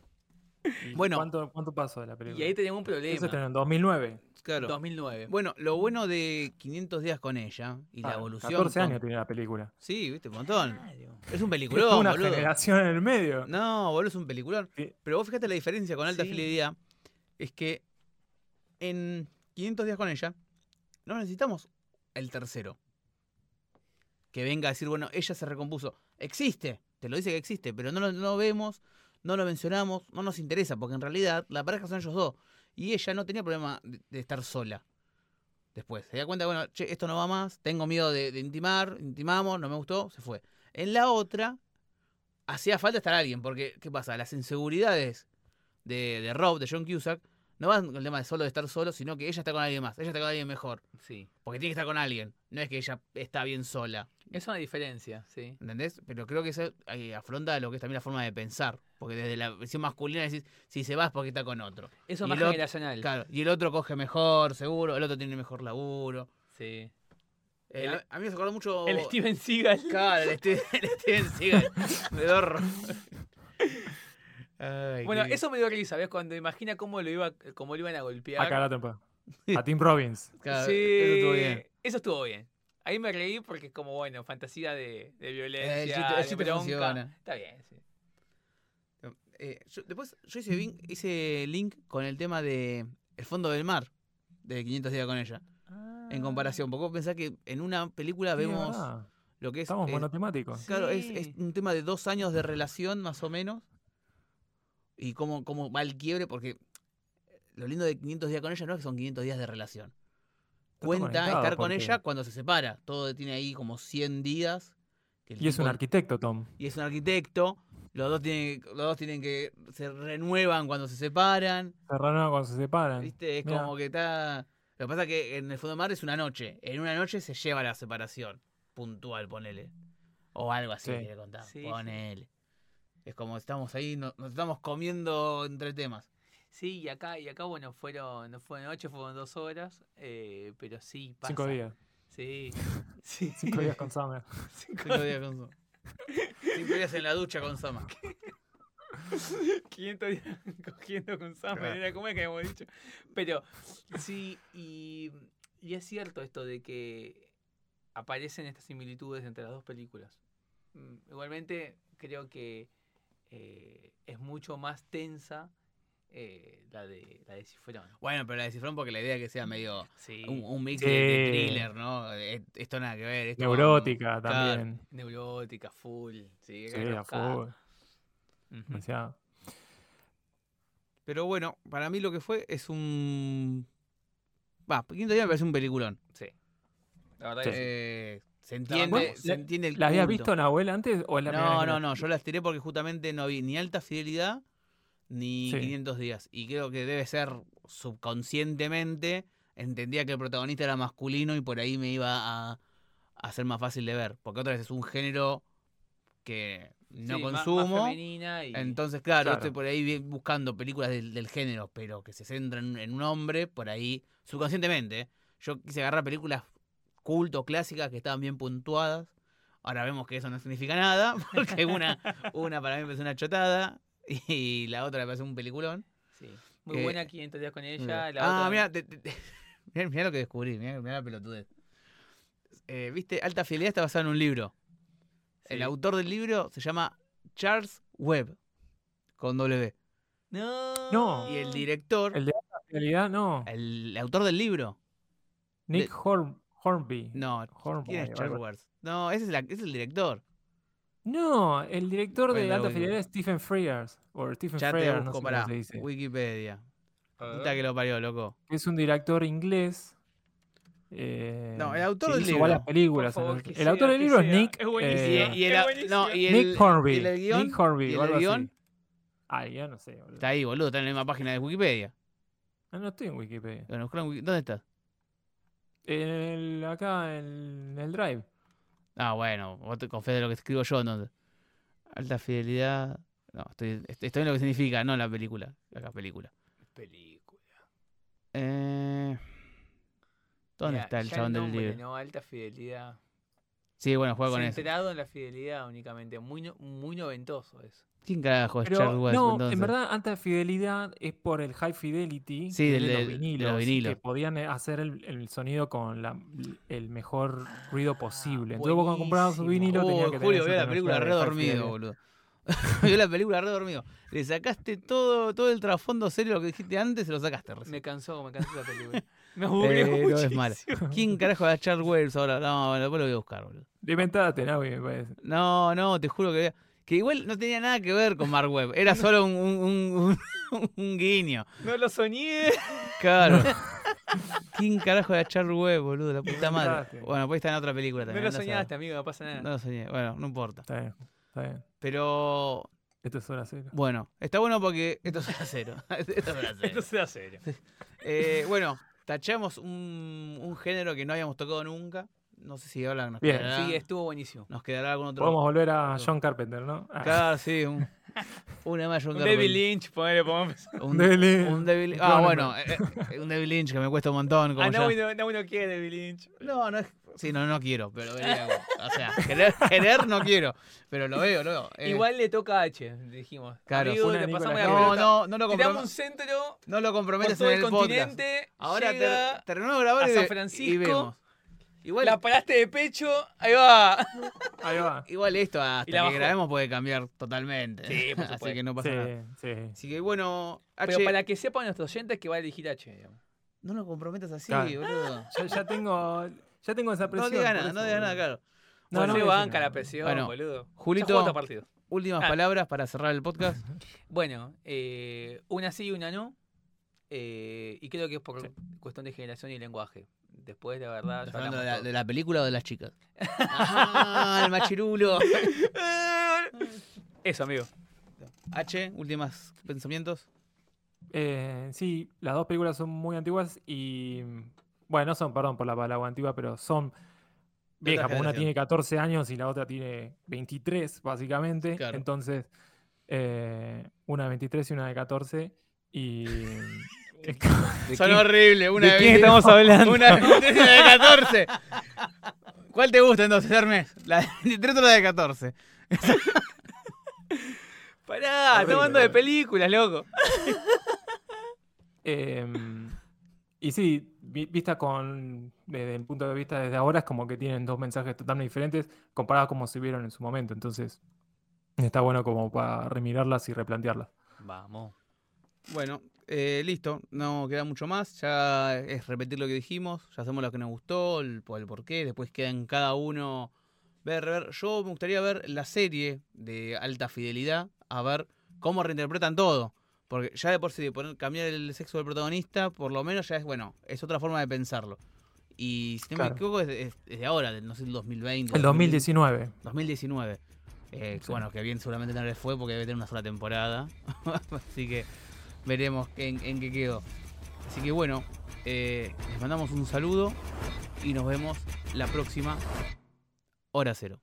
¿Y Bueno. ¿cuánto, ¿Cuánto pasó de la película? Y ahí tenemos un Eso problema. estrenó en 2009. claro. 2009. Bueno, lo bueno de 500 días con ella y la Ah, evolución. 14 con- años tiene la película. Sí, viste, un montón. Claro. Es un Es peliculón, una boludo. generación en el medio. No, boludo, es un peliculón. Sí. Pero vos fíjate la diferencia con alta Sí. fidelidad. Es que en 500 días con ella, no necesitamos el tercero. Que venga a decir, bueno, ella se recompuso. Existe, te lo dice que existe, pero no lo, vemos, no lo mencionamos, no nos interesa, porque en realidad la pareja son ellos dos. Y ella no tenía problema de, estar sola. Después, se da cuenta, bueno, che, esto no va más, tengo miedo de, de intimar, intimamos, no me gustó, se fue. En la otra, hacía falta estar alguien, porque, ¿qué pasa? Las inseguridades de, de Rob, de John Cusack, no van con el tema de solo de estar solo, sino que ella está con alguien más, ella está con alguien mejor, Sí. porque tiene que estar con alguien, no es que ella está bien sola, Es una diferencia, sí. ¿entendés? Pero creo que eso ahí afronta lo que es también la forma de pensar, porque desde la visión masculina decís, si se va es porque está con otro. Eso Y es más otro- generacional. Claro, y el otro coge mejor, seguro, el otro tiene mejor laburo. Sí. Eh, El- a, mí me acordar mucho... El Steven Seagal. Claro, el Steven, <laughs> el Steven Seagal, <laughs> pedorro. Ay, Bueno, qué- eso me dio risa, ¿ves? Cuando imagina cómo lo iba, cómo lo iban a golpear. Acá la temporada. <laughs> A Tim Robbins. claro, sí, eso estuvo bien. eso estuvo bien. Ahí me reí porque es como, bueno, fantasía de, de violencia, Eh, el chiste- el de chiste bronca. funciona. Está bien, sí. Eh, yo- después yo hice, vin- hice link con el tema de El fondo del mar, de 500 días con ella, en comparación. Porque vos pensás que en una película Sí, vemos verdad. lo que es... Estamos es- monotemáticos. Claro, es, Sí. es un tema de dos años de relación, más o menos. Y cómo, cómo va el quiebre, porque lo lindo de 500 días con ella no es que son 500 días de relación. Cuenta estar con porque- ella cuando se separa. Todo tiene ahí como 100 días. que Y es un arquitecto, Tom. y es un arquitecto. Los dos tienen, los dos tienen que se renuevan cuando se separan. Serrano cuando se separan. ¿Viste? Es Mirá. como que está. Lo que pasa es que en el fondo del mar es una noche. En una noche se lleva la separación. Puntual, ponele. O algo así, Sí. quiere contar. Sí, sí. ponele. Es como estamos ahí, no- nos estamos comiendo entre temas. Sí, y acá, y acá bueno, fueron, no fue de noche, fueron dos horas, eh, pero sí, pasa. Cinco días. Sí, <laughs> sí. Cinco días con Summer. Cinco- Cinco días con Sama. Cinco días en la ducha con Sama. 500 días <laughs> cogiendo con Summer, Claro. era como es que hemos dicho. Pero sí, y, y es cierto esto de que aparecen estas similitudes entre las dos películas. Mm, Igualmente creo que eh, es mucho más tensa eh, la de la de Cifrón. Bueno, pero la descifraron porque la idea es que sea medio Sí, un, un mix Sí. de, de thriller, ¿no? Eh, Esto nada que ver. esto Neurótica también. neurótica, full. Sí, Sí, a full. Demasiado. Pero bueno, para mí lo que fue es un. Va, quinto día me parece un peliculón. Sí. La verdad Sí. que. Eh, se entiende, se ¿la- entiende el ¿La habías visto Nahuel antes o es la No, no, no, yo las tiré porque justamente no vi ni alta fidelidad ni Sí. 500 días. Y creo que debe ser subconscientemente, entendía que el protagonista era masculino y por ahí me iba a, a ser más fácil de ver. Porque otra vez es un género que no Sí, más- más consumo. y- Entonces, claro, Claro. estoy por ahí buscando películas del, del género, pero que se centran en un hombre, por ahí, subconscientemente. ¿eh? Yo quise agarrar películas culto, clásicas, que estaban bien puntuadas. Ahora vemos que eso no significa nada, <laughs> porque una, una para mí me parece una chotada y la otra me parece un peliculón. sí. Muy Eh, buena 500 días con ella. Mira. La ah, otra- mira, <laughs> lo que descubrí, mirá, mirá la pelotudez. Eh, Viste, Alta Fidelidad está basada en un libro. El autor del libro se llama Charles Webb, con W. No. No. Y el director, El de la realidad, no. el autor del libro, Nick Horn, Hornby. no, Hornby, ¿quién es Charles. Webb? No, ese es, la- ese es el director. No, el director de Alta. Fidelidad es Stephen Frears. O Stephen Ya te Frears, no busco sé para cómo se dice. Wikipedia. Puta que lo parió, loco. Es un director inglés. eh, No, el autor del libro. varias películas. Favor, el- sea, autor del libro es sea. Nick. Es buenísimo. Y, eh, y el, no, y el, Nick Hornby. y el guion, Nick Hornby, y el guion. Ah, el guion no sé. boludo. está ahí, boludo. Está en la misma página de Wikipedia. Ah, no estoy en Wikipedia. Bueno, ¿Dónde estás? En el- acá en el Drive. Ah, bueno, vos te confías de lo que escribo yo entonces. Alta fidelidad. No, estoy, estoy estoy en lo que significa, no en la película. Acá, película. Película. Eh, ¿Dónde Mirá, está el chabón del libro? No, alta fidelidad. Sí, bueno, juega con eso. Centrado en la fidelidad únicamente. Muy, no- muy noventoso eso. ¿Quién carajo es Pero Charles West, no, entonces? en verdad, alta fidelidad es por el high fidelity Sí, del- de, los de los vinilos, vinilos. que podían eh, hacer el, el sonido con la- el mejor ruido posible. Ah, Entonces vos cuando comprabas su buenísimo. vinilo tenías Uy, que Julio vio la película re tecnología de high dormido, fidelity. boludo. <laughs> vio la película re dormido. Le sacaste todo, todo el trasfondo serio lo que dijiste antes, se lo sacaste recién. Me cansó, me cansó la película. <laughs> Me aburrió Pero es mala. ¿Quién <laughs> carajo es Charles Wells ahora? No, bueno, después lo voy a buscar, boludo. Inventate, Navi, me parece. No, no, te juro que que igual no tenía nada que ver con Mark Webb. Era solo un, un, un- un- <laughs> un guiño. No lo soñé. Claro. <laughs> ¿Quién carajo era Charles Webb, boludo? La puta madre. Bueno, pues está en otra película No también. lo a saber. soñaste, amigo, no pasa nada. No lo soñé. Bueno, no importa. Está bien, está bien. Pero Esto es hora cero. bueno, está bueno porque esto es a <laughs> cero. esto es a cero. Esto sea serio. Eh, bueno, tachamos un, un género que no habíamos tocado nunca. No sé si nos Bien. quedará, Sí, estuvo buenísimo. nos quedará algún otro. Podemos volver a John Carpenter, ¿no? Ah, Claro, sí, un, <laughs> una más John Un Carpenter. David Lynch, ponele, pongamos. Un, <laughs> David Lynch. un David- Ah, bueno, eh, eh, un David Lynch que me cuesta un montón. Como Ah, ya- no, no, no, no quiere David Lynch. No, no es. Sí, no, no quiero, pero O sea, querer, querer no quiero, pero lo veo, lo veo. eh, Igual le toca a H, dijimos. Claro. Amigo, le pasamos la. No, no, no lo, Tiramos un centro no lo comprometes todo en el el podcast. continente. Ahora terminamos de grabar a y, San y vemos. Igual, la paraste de pecho, ahí va. Ahí va. igual esto hasta Y la que grabemos puede cambiar totalmente. Sí, por <laughs> Así que no pasa nada. Sí, sí. Así que bueno, H, Pero para que sepan nuestros oyentes que va a elegir H. digamos. no lo comprometas así, Claro. boludo. Ya, ya tengo, ya tengo esa No presión. digas por nada, no digas nada, claro. No, No, no banca la presión, Bueno, boludo. Julito- partido. Últimas Ah. palabras para cerrar el podcast. <laughs> Bueno, eh, una sí y una no. eh, y creo que es por Sí. cuestión de generación y lenguaje. Después, la verdad, ¿Estás hablando de hablamos la, todo. de la película o de las chicas? <laughs> Ah, el machirulo. <laughs> Eso, amigo. H, últimos pensamientos. Eh, sí, las dos películas son muy antiguas y. Bueno, no son, perdón por la palabra antigua, pero son viejas. porque Una tiene 14 años y la otra tiene 23, básicamente. Claro. Entonces, eh, una de 23 y una de 14. Y. <laughs> Son horribles. Una de de quién 20 estamos hablando? Una de 23 y una de 14. ¿Cuál te gusta entonces, Hermes? ¿La de 23 o la de 14? <laughs> Pará, Horrible, estamos hablando de películas, loco. <laughs> Em, y sí, vi- vista con desde el punto de vista desde ahora es como que tienen dos mensajes totalmente diferentes comparados como se vieron en su momento. Entonces, está bueno como para remirarlas y replantearlas. Vamos. Bueno, eh, listo. No queda mucho más. Ya es repetir lo que dijimos. Ya sabemos lo que nos gustó, el, por el por qué. Después queda en cada uno ver, ver. Yo me gustaría ver la serie de alta fidelidad. A ver cómo reinterpretan todo. Porque ya de por sí, poner, cambiar el sexo del protagonista, por lo menos ya es, bueno, es otra forma de pensarlo. Y si no Claro. me equivoco, es, es- es de ahora, del, no sé, el 2020. El 2019. 2019. Eh, Sí. Bueno, que bien seguramente no les fue porque debe tener una sola temporada. <laughs> Así que veremos en, qué quedó. Así que bueno, eh, les mandamos un saludo y nos vemos la próxima hora cero.